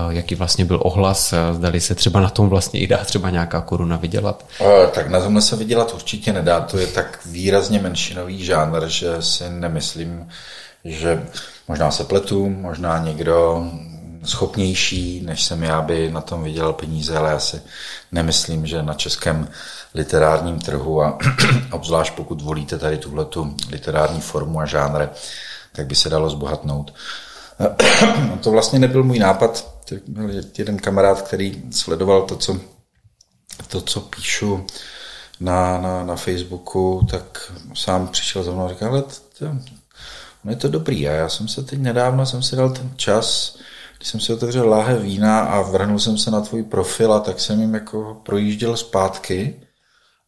jaký vlastně byl ohlas, zdali se třeba na tom vlastně i dá třeba nějaká koruna vydělat? Tak na tomhle se vydělat určitě nedá, to je tak výrazně menšinový žánr, že si nemyslím, že možná se pletu, možná někdo schopnější, než jsem já, by na tom vydělal peníze, ale já si nemyslím, že na českém literárním trhu a obzvlášť pokud volíte tady tuhletu literární formu a žánr, tak by se dalo zbohatnout. to vlastně nebyl můj nápad. Byl jeden kamarád, který sledoval to, co, to, co píšu na, na, na Facebooku, tak sám přišel za mnou a říkal, ale no je to dobrý. A já jsem se teď nedávno jsem si dal ten čas, když jsem si otevřel láhe vína a vrhnul jsem se na tvůj profil a tak jsem jim jako projížděl zpátky.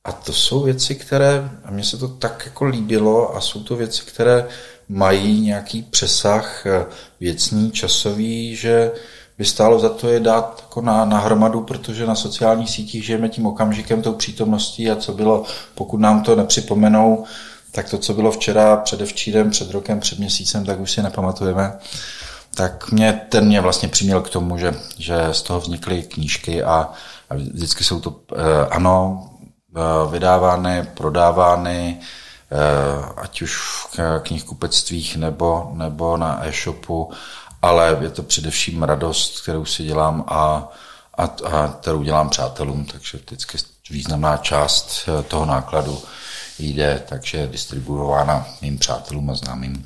A to jsou věci, které, a mně se to tak jako líbilo a jsou to věci, které mají nějaký přesah eh, věcný, časový, že by stálo za to je dát jako na, na hromadu, protože na sociálních sítích žijeme tím okamžikem, tou přítomností a co bylo, pokud nám to nepřipomenou, tak to, co bylo včera, předevčírem, před rokem, před měsícem, tak už si nepamatujeme. Tak mě, ten mě vlastně přiměl k tomu, že, že z toho vznikly knížky a, a vždycky jsou to, eh, ano, eh, vydávány, prodávány, eh, ať už v knihkupectvích nebo, nebo na e-shopu, ale je to především radost, kterou si dělám a, a, a kterou dělám přátelům, takže vždycky významná část toho nákladu jde, takže je distribuována mým přátelům a známým.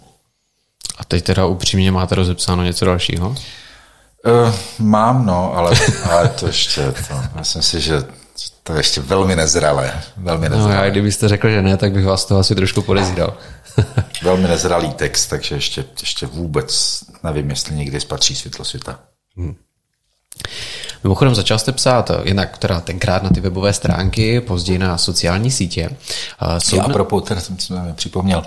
A teď teda upřímně máte rozepsáno něco dalšího? Uh, mám, no, ale, ale to ještě, to, myslím si, že to je ještě velmi nezralé. Velmi nezralé. No já, kdybyste řekl, že ne, tak bych vás to asi trošku podezíral. velmi nezralý text, takže ještě, ještě vůbec nevím, jestli někdy spatří světlo světa. Hmm. Mimochodem začal jste psát jinak teda tenkrát na ty webové stránky, později na sociální sítě. Jsou... Já a propos, teda jsem si připomněl,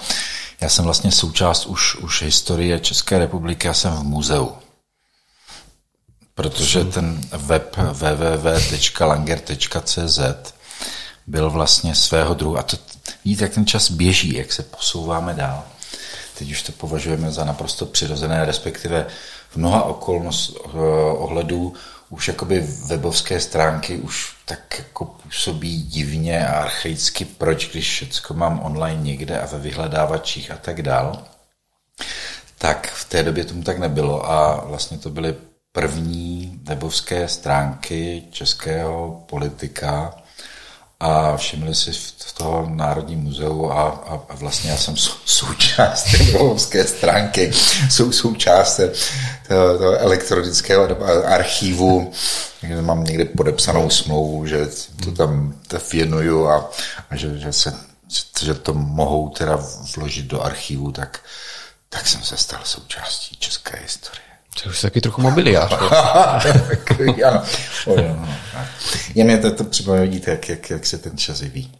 já jsem vlastně součást už, už historie České republiky, já jsem v muzeu. Protože ten web www.langer.cz byl vlastně svého druhu. A to vidíte, jak ten čas běží, jak se posouváme dál. Teď už to považujeme za naprosto přirozené, respektive v mnoha okolnost eh, ohledů už jakoby webovské stránky už tak jako působí divně a archaicky, proč, když všechno mám online někde a ve vyhledávačích a tak dál. Tak v té době tomu tak nebylo a vlastně to byly první webovské stránky českého politika, a všimli si v toho Národní muzeu a, a, a vlastně já jsem součást té stránky, sou, součást elektronického archivu, mám někde podepsanou smlouvu, že to tam věnuju a, a že, že, se, že to mohou teda vložit do archivu, tak, tak jsem se stal součástí české historie. To už taky trochu mobiliář. Jen mě to, to připomíná, vidíte, jak, jak, jak se ten čas vyvíjí.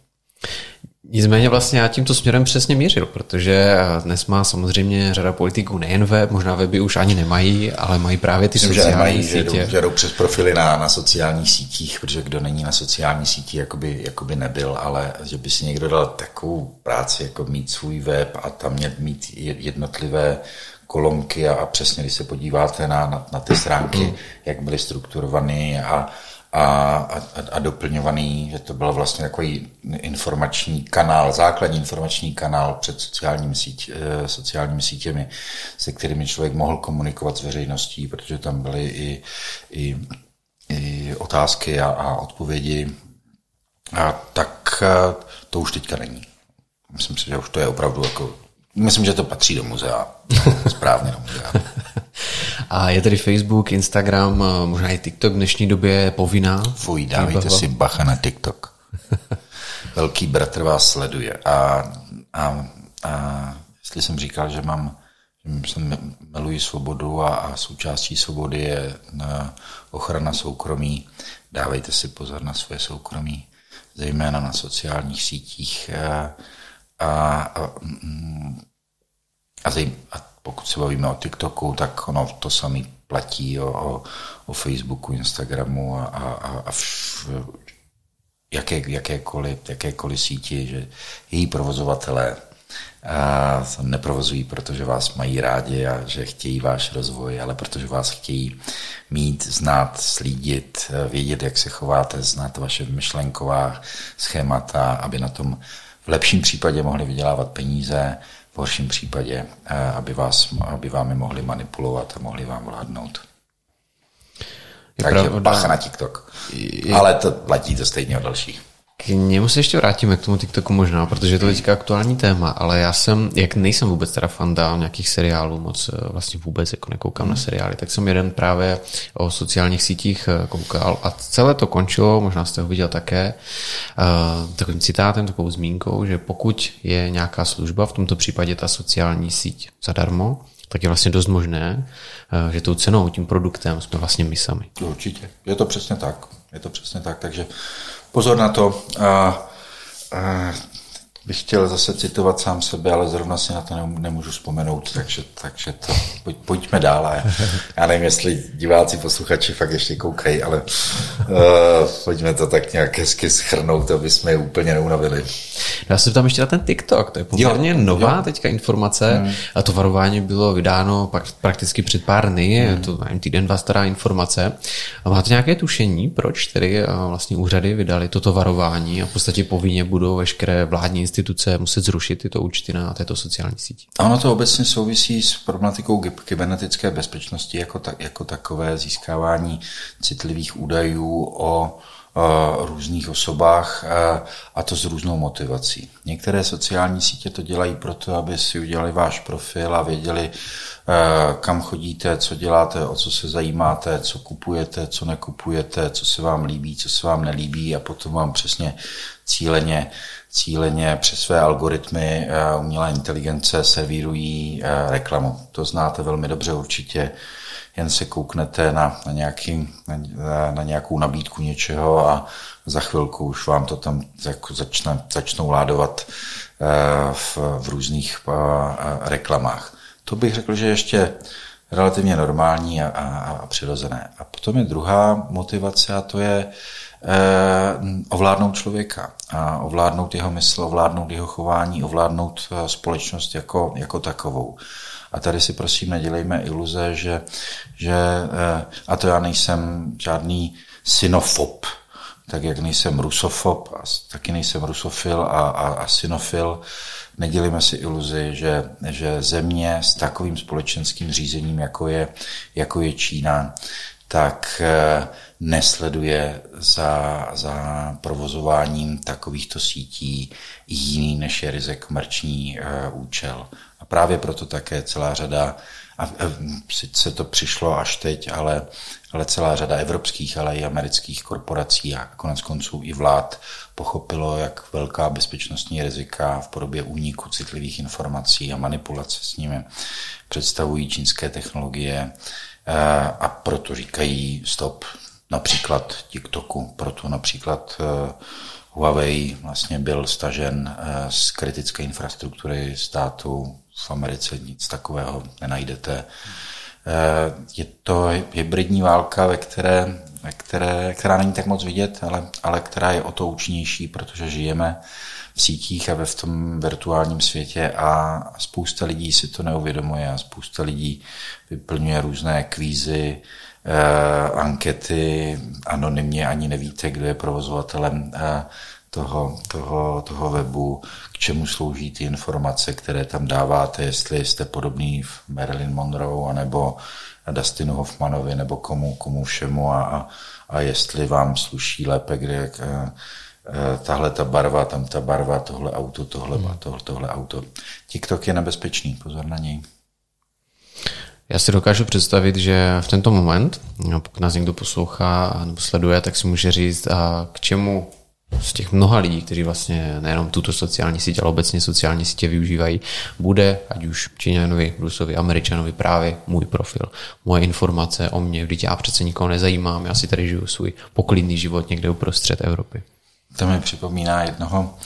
Nicméně vlastně já tímto směrem přesně mířil, protože dnes má samozřejmě řada politiků nejen web, možná weby už ani nemají, ale mají právě ty Myslím, sociální že nemají, sítě. Že jdou, že jdou přes profily na, na sociálních sítích, protože kdo není na sociální síti, jakoby, jakoby nebyl, ale že by si někdo dal takovou práci, jako mít svůj web a tam mít jednotlivé kolonky a, a přesně, když se podíváte na, na, na ty stránky, jak byly strukturované a, a, a, a doplňovaný, že to byl vlastně takový informační kanál, základní informační kanál před sociálními, síť, eh, sociálními sítěmi, se kterými člověk mohl komunikovat s veřejností, protože tam byly i, i, i otázky a, a odpovědi. A tak eh, to už teďka není. Myslím si, že už to je opravdu jako Myslím, že to patří do muzea. Správně do muzea. A je tedy Facebook, Instagram, možná i TikTok v dnešní době povinná? Fuj, dávejte si bacha na TikTok. Velký bratr vás sleduje. A, a, a jestli jsem říkal, že mám že jsem miluji svobodu a, a součástí svobody je na ochrana soukromí. Dávejte si pozor na své soukromí, zejména na sociálních sítích. A, a, a, mm, a, zej, a pokud se bavíme o TikToku, tak ono to samé platí o, o, o Facebooku, Instagramu a, a, a v, jaké, jakékoliv, jakékoliv síti, že její provozovatelé a neprovozují, protože vás mají rádi a že chtějí váš rozvoj, ale protože vás chtějí mít, znát, slídit, vědět, jak se chováte, znát vaše myšlenková schémata, aby na tom v lepším případě mohli vydělávat peníze, horším případě, aby, vás, aby vámi mohli manipulovat a mohli vám vládnout. Je Takže pravda. bacha na TikTok. Je... Ale to platí to stejně o dalších. K němu se ještě vrátíme, k tomu TikToku možná, protože je to teďka aktuální téma, ale já jsem, jak nejsem vůbec teda fanda nějakých seriálů, moc eh, vlastně vůbec jako nekoukám hmm. na seriály, tak jsem jeden právě o sociálních sítích eh, koukal a celé to končilo, možná jste ho viděl také, uh, takovým citátem, takovou zmínkou, že pokud je nějaká služba, v tomto případě ta sociální síť zadarmo, tak je vlastně dost možné, že tou cenou, tím produktem jsme vlastně my sami. Určitě, je to přesně tak. Je to přesně tak, takže pozor na to. A, a bych chtěl zase citovat sám sebe, ale zrovna si na to nemůžu vzpomenout, takže, takže to, pojď, pojďme dál. Já nevím, jestli diváci, posluchači fakt ještě koukají, ale uh, pojďme to tak nějak hezky schrnout, aby jsme je úplně neunavili. Já se tam ještě na ten TikTok, to je poměrně jo, nová jo. teďka informace hmm. a to varování bylo vydáno pak, prakticky před pár dny, hmm. to nevím, týden, dva stará informace. A máte nějaké tušení, proč tedy vlastně úřady vydali toto varování a v podstatě povinně budou veškeré vládní instituce muset zrušit tyto účty na této sociální síti? Ono to obecně souvisí s problematikou kybernetické bezpečnosti jako, ta, jako takové získávání citlivých údajů o různých osobách a to s různou motivací. Některé sociální sítě to dělají proto, aby si udělali váš profil a věděli, kam chodíte, co děláte, o co se zajímáte, co kupujete, co nekupujete, co se vám líbí, co se vám nelíbí a potom vám přesně cíleně, cíleně přes své algoritmy umělé inteligence servírují reklamu. To znáte velmi dobře určitě jen se kouknete na, na, nějaký, na, na nějakou nabídku něčeho a za chvilku už vám to tam jako začne, začnou ládovat eh, v, v různých eh, reklamách. To bych řekl, že ještě relativně normální a, a, a přirozené. A potom je druhá motivace a to je eh, ovládnout člověka, a ovládnout jeho mysl, ovládnout jeho chování, ovládnout eh, společnost jako, jako takovou. A tady si prosím nedělejme iluze, že, že eh, a to já nejsem žádný synofob, tak jak nejsem rusofob, a taky nejsem rusofil a, a, a synofil, nedělíme si iluzi, že, že země s takovým společenským řízením, jako je, jako je Čína, tak eh, nesleduje za, za provozováním takovýchto sítí jiný než je ryze komerční uh, účel právě proto také celá řada, a sice to přišlo až teď, ale, ale celá řada evropských, ale i amerických korporací a konec konců i vlád pochopilo, jak velká bezpečnostní rizika v podobě úniku citlivých informací a manipulace s nimi představují čínské technologie. eh, a proto říkají stop, například TikToku, proto například eh, Huawei vlastně byl stažen eh, z kritické infrastruktury státu. V Americe nic takového nenajdete. Eh, je to hybridní válka, ve které, ve které, která není tak moc vidět, ale, ale která je o to účinnější, protože žijeme v sítích a ve v tom virtuálním světě a spousta lidí si to neuvědomuje a spousta lidí vyplňuje různé kvízy, eh, ankety, anonymně ani nevíte, kdo je provozovatelem eh, toho, toho, toho webu, k čemu slouží ty informace, které tam dáváte, jestli jste podobný v Marilyn Monroe, anebo Dustinu Hoffmanovi, nebo komu, komu všemu a, a jestli vám sluší lépe, kde eh, tahle ta barva, tam ta barva, tohle auto, tohle, hmm. tohle, tohle auto. TikTok je nebezpečný, pozor na něj. Já si dokážu představit, že v tento moment, pokud nás někdo poslouchá nebo sleduje, tak si může říct, a k čemu z těch mnoha lidí, kteří vlastně nejenom tuto sociální síť, ale obecně sociální sítě využívají, bude, ať už Číňanovi, Rusovi, Američanovi právě můj profil, moje informace o mně, vždyť já přece nikoho nezajímám, já si tady žiju svůj poklidný život někde uprostřed Evropy. To mi připomíná jednoho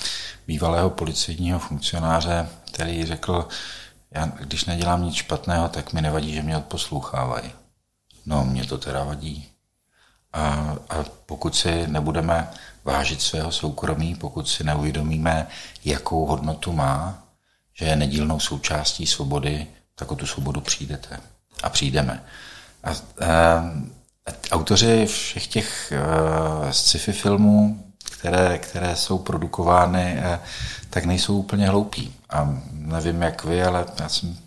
bývalého policejního funkcionáře, který řekl, já, když nedělám nic špatného, tak mi nevadí, že mě odposlouchávají. No, mě to teda vadí. A, a pokud si nebudeme vážit svého soukromí, pokud si neuvědomíme, jakou hodnotu má, že je nedílnou součástí svobody, tak o tu svobodu přijdete. A přijdeme. A, a, autoři všech těch uh, sci-fi filmů, které, které jsou produkovány, uh, tak nejsou úplně hloupí. A nevím, jak vy, ale já jsem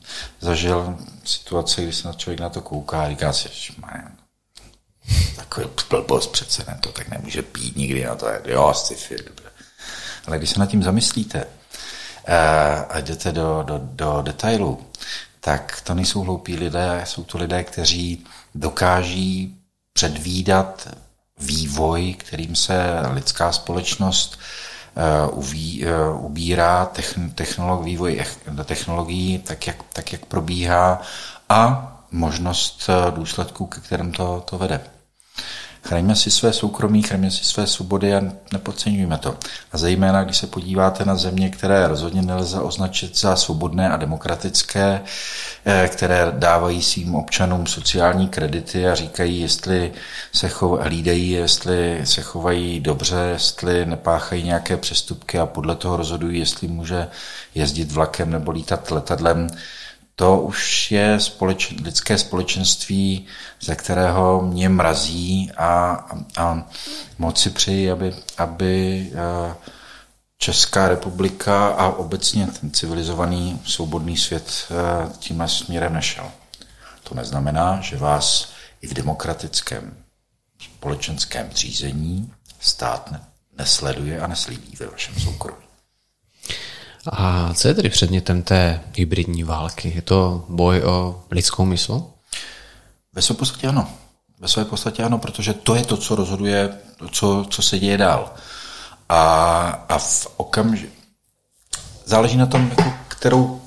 zažil situaci, kdy se na člověk na to kouká a říká si, že takový blbost přece ne, to tak nemůže pít nikdy na to, jo, sci-fi, dobře. Ale když se nad tím zamyslíte uh, a jdete do, do, do detailu, tak to nejsou hloupí lidé, jsou to lidé, kteří dokáží předvídat vývoj, kterým se lidská společnost eh, eh, ubírá, technolog, vývoj technologií, tak jak, tak jak probíhá a možnost eh, důsledků, ke kterým to, to vede. Chraňme si své soukromí, chraňme si své svobody a nepodceňujme to. A zejména, když se podíváte na země, které rozhodně nelze označit za svobodné a demokratické, eh, které dávají svým občanům sociální kredity a říkají, jestli se chov, hlídají, jestli se chovají dobře, jestli nepáchají nějaké přestupky a podle toho rozhodují, jestli může jezdit vlakem nebo lítat letadlem, to už je společ, lidské společenství, ze kterého mě mrazí a, a, moc si přeji, aby, aby eh, Česká republika a obecně ten civilizovaný svobodný svět eh, tímhle směrem nešel. To neznamená, že vás i v demokratickém společenském řízení stát nesleduje a neslíbí ve vašem soukromí. A co je tedy předmětem té hybridní války? Je to boj o lidskou mysl? Ve své podstatě ano. Ve své podstatě ano, protože to je to, co rozhoduje, co, co se děje dál. A, a v okamžiku záleží na tom, jako kterou,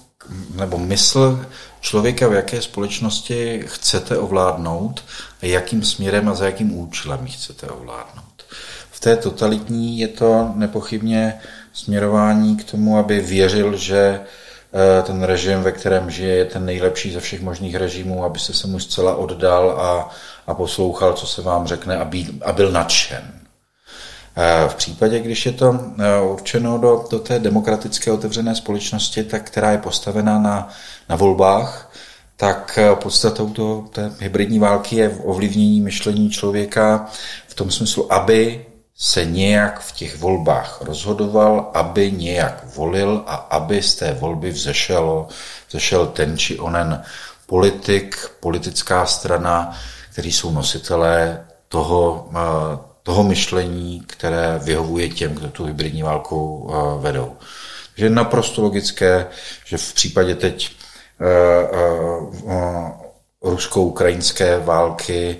nebo mysl člověka, v jaké společnosti chcete ovládnout a jakým směrem a za jakým účelem chcete ovládnout. V té totalitní je to nepochybně směrování k tomu, aby věřil, že eh, ten režim, ve kterém žije, je ten nejlepší ze všech možných režimů, abyste se mu zcela oddal a, a poslouchal, co se vám řekne a, být, a byl nadšen. Eh, v případě, když je to eh, určeno do, do té demokratické otevřené společnosti, tak která je postavená na, na volbách, tak podstatou to, té hybridní války je ovlivnění myšlení člověka v tom smyslu, aby se nějak v těch volbách rozhodoval, aby nějak volil a aby z té volby vzešel, vzešel ten či onen politik, politická strana, kteří jsou nositelé toho, eh, toho myšlení, které vyhovuje těm, kdo tu hybridní válku eh, vedou. Takže je naprosto logické, že v případě teď eh, rusko-ukrajinské války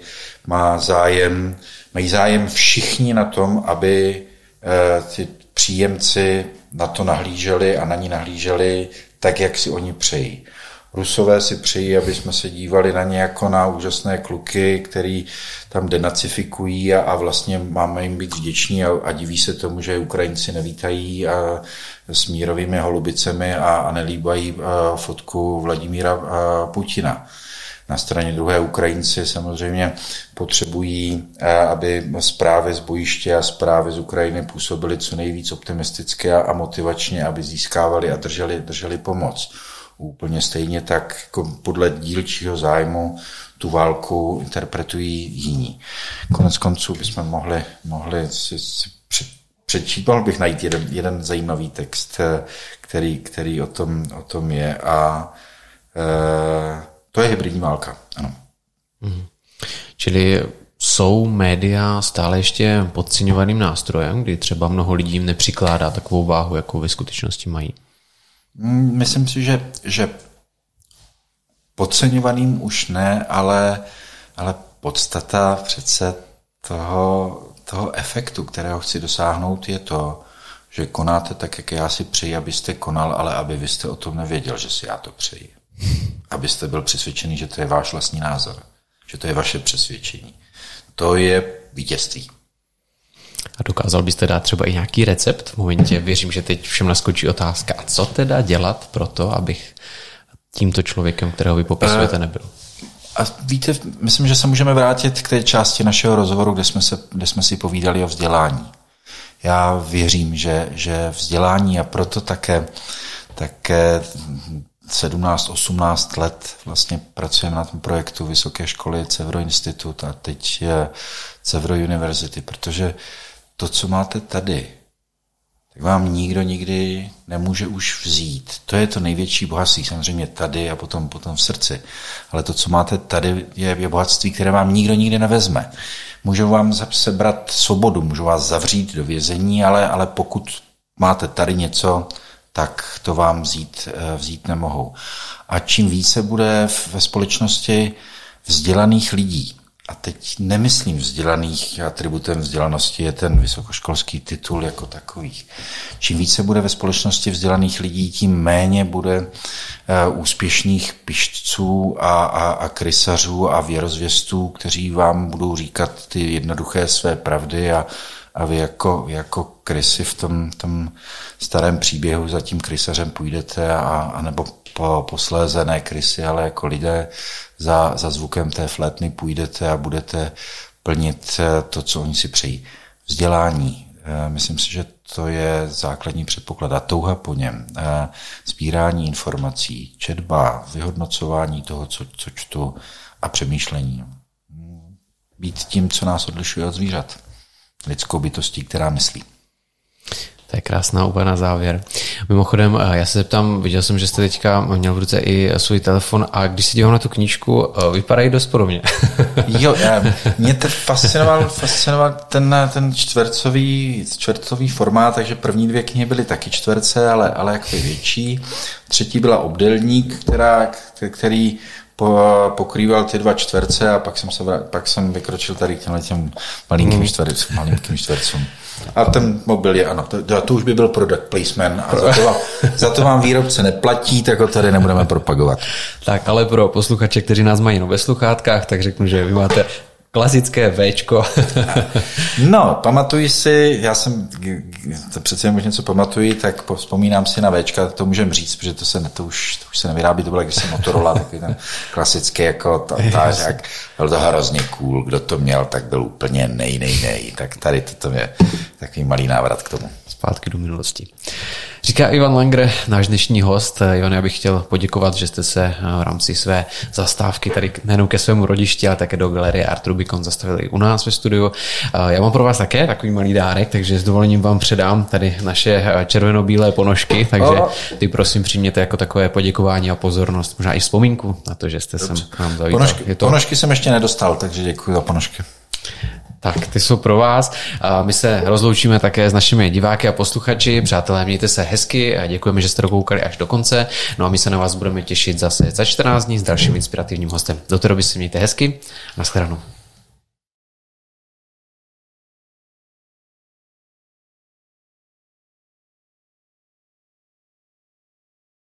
má zájem mají zájem všichni na tom, aby eh, ty příjemci na to nahlíželi a na ní nahlíželi tak, jak si oni přejí. Rusové si přejí, aby jsme se dívali na ně jako na úžasné kluky, který tam denacifikují a, a vlastně máme jim být vděční a, a diví se tomu, že Ukrajinci nevítají a, s mírovými holubicemi a, a nelíbají a, fotku Vladimíra a, Putina. Na straně druhé Ukrajinci samozřejmě potřebují, eh, aby zprávy z bojiště a zprávy z Ukrajiny působily co nejvíc optimisticky a motivačně, aby získávali a drželi, drželi pomoc. Úplně stejně tak jako podle dílčího zájmu tu válku interpretují jiní. Konec konců bychom mohli, mohli si, si přečít, mohl bych najít jeden, jeden zajímavý text, eh, který, který o, tom, o tom je a e, to je hybridní válka, ano. Mhm. Čili jsou média stále ještě podceňovaným nástrojem, kdy třeba mnoho lidí jim nepřikládá takovou váhu, jakou ve skutečnosti mají? Mm, myslím si, že, že podceňovaným už ne, ale, ale podstata přece toho, toho efektu, kterého chci dosáhnout, je to, že konáte tak, jak já si přeji, abyste konal, ale aby vy jste o tom nevěděl, že si já to přeji abyste byl přesvědčený, že to je váš vlastní názor, že to je vaše přesvědčení. To je vítězství. A dokázal byste dát třeba i nějaký recept v momentě, věřím, že teď všem naskočí otázka, a co teda dělat pro to, abych tímto člověkem, kterého vy popisujete, eh, nebyl? A víte, myslím, že se můžeme vrátit k té části našeho rozhovoru, kde jsme, se, kde jsme si povídali o vzdělání. Já věřím, že, že vzdělání a proto také, také 17-18 let vlastně pracujeme na tom projektu Vysoké školy Cevro Institut a teď je Cevro University, protože to, co máte tady, tak vám nikdo nikdy nemůže už vzít. To je to největší bohatství, samozřejmě tady a potom, potom v srdci. Ale to, co máte tady, je, je bohatství, které vám nikdo nikdy nevezme. Můžou vám sebrat svobodu, můžou vás zavřít do vězení, ale, ale pokud máte tady něco, tak to vám vzít, eh, vzít nemohou. A čím více bude ve společnosti vzdělaných lidí, a teď nemyslím vzdělaných, atributem vzdělanosti je ten vysokoškolský titul jako takový. Čím více bude ve společnosti vzdělaných lidí, tím méně bude eh, úspěšných pišťců a, a, a krysařů a věrozvěstů, kteří vám budou říkat ty jednoduché své pravdy a, a vy jako, jako krysy v tom, tom starém příběhu za tím krysařem půjdete a, a nebo po, posléze ne krysy, ale jako lidé za, za zvukem té flétny půjdete a budete plnit eh, to, co oni si přejí. Vzdělání. Eh, myslím si, že to je základní předpoklad a touha po něm. Eh, sbírání informací, četba, vyhodnocování toho, co, co čtu a přemýšlení. Být tím, co nás odlišuje od zvířat lidskou bytostí, která myslí. To je krásná úva na závěr. Mimochodem, eh, já se zeptám, viděl jsem, že jste teďka měl v ruce i svůj telefon a když se dívám na tu knížku, eh, vypadají dost podobně. jo, eh, mě to fascinoval, fascinoval ten, ten čtvercový, čtvercový formát, takže první dvě knihy byly taky čtverce, ale, ale jako větší. Třetí byla obdelník, která, který pokrýval ty dva čtverce a pak jsem, se, pak jsem vykročil tady k těmhle těm malinkým, mm. čtvercům, malinkým čtvercům. A ten mobil je, ano, to, to už by byl product placement a za to, vám, za to vám výrobce neplatí, tak ho tady nebudeme propagovat. Tak, ale pro posluchače, kteří nás mají ve sluchátkách, tak řeknu, že vy máte klasické Včko. no, pamatuji si, já jsem, to přece jen něco pamatuji, tak vzpomínám si na Včka, to můžem říct, protože to, se, to, už, to už se nevyrábí, to bylo když jsem Motorola, takový ten klasický jako tářák. Byl to hrozně cool, kdo to měl, tak byl úplně nej, nej, nej. Tak tady to je takový malý návrat k tomu. Zpátky do minulosti. Říká Ivan Langer, náš dnešní host. Ivan, já bych chtěl poděkovat, že jste se eh, v rámci své zastávky tady nejenom ke svému rodišti, ale také do galerie Art Rubicon zastavili u nás ve studiu. Eh, já mám pro vás také takový malý dárek, takže s dovolením vám předám tady naše eh, červeno-bílé ponožky, takže ty prosím přijměte jako takové poděkování a pozornost, možná i vzpomínku na to, že jste Dobře. sem k nám zavítal. Ponožky, to... ponožky jsem ještě nedostal, takže děkuji za ponožky. Tak, ty jsou pro vás. My se rozloučíme také s našimi diváky a posluchači. Přátelé, mějte se hezky a děkujeme, že jste dokoukali až do konce. No a my se na vás budeme těšit zase za 14 dní s dalším inspirativním hostem. Do té doby si mějte hezky. Naschledanou.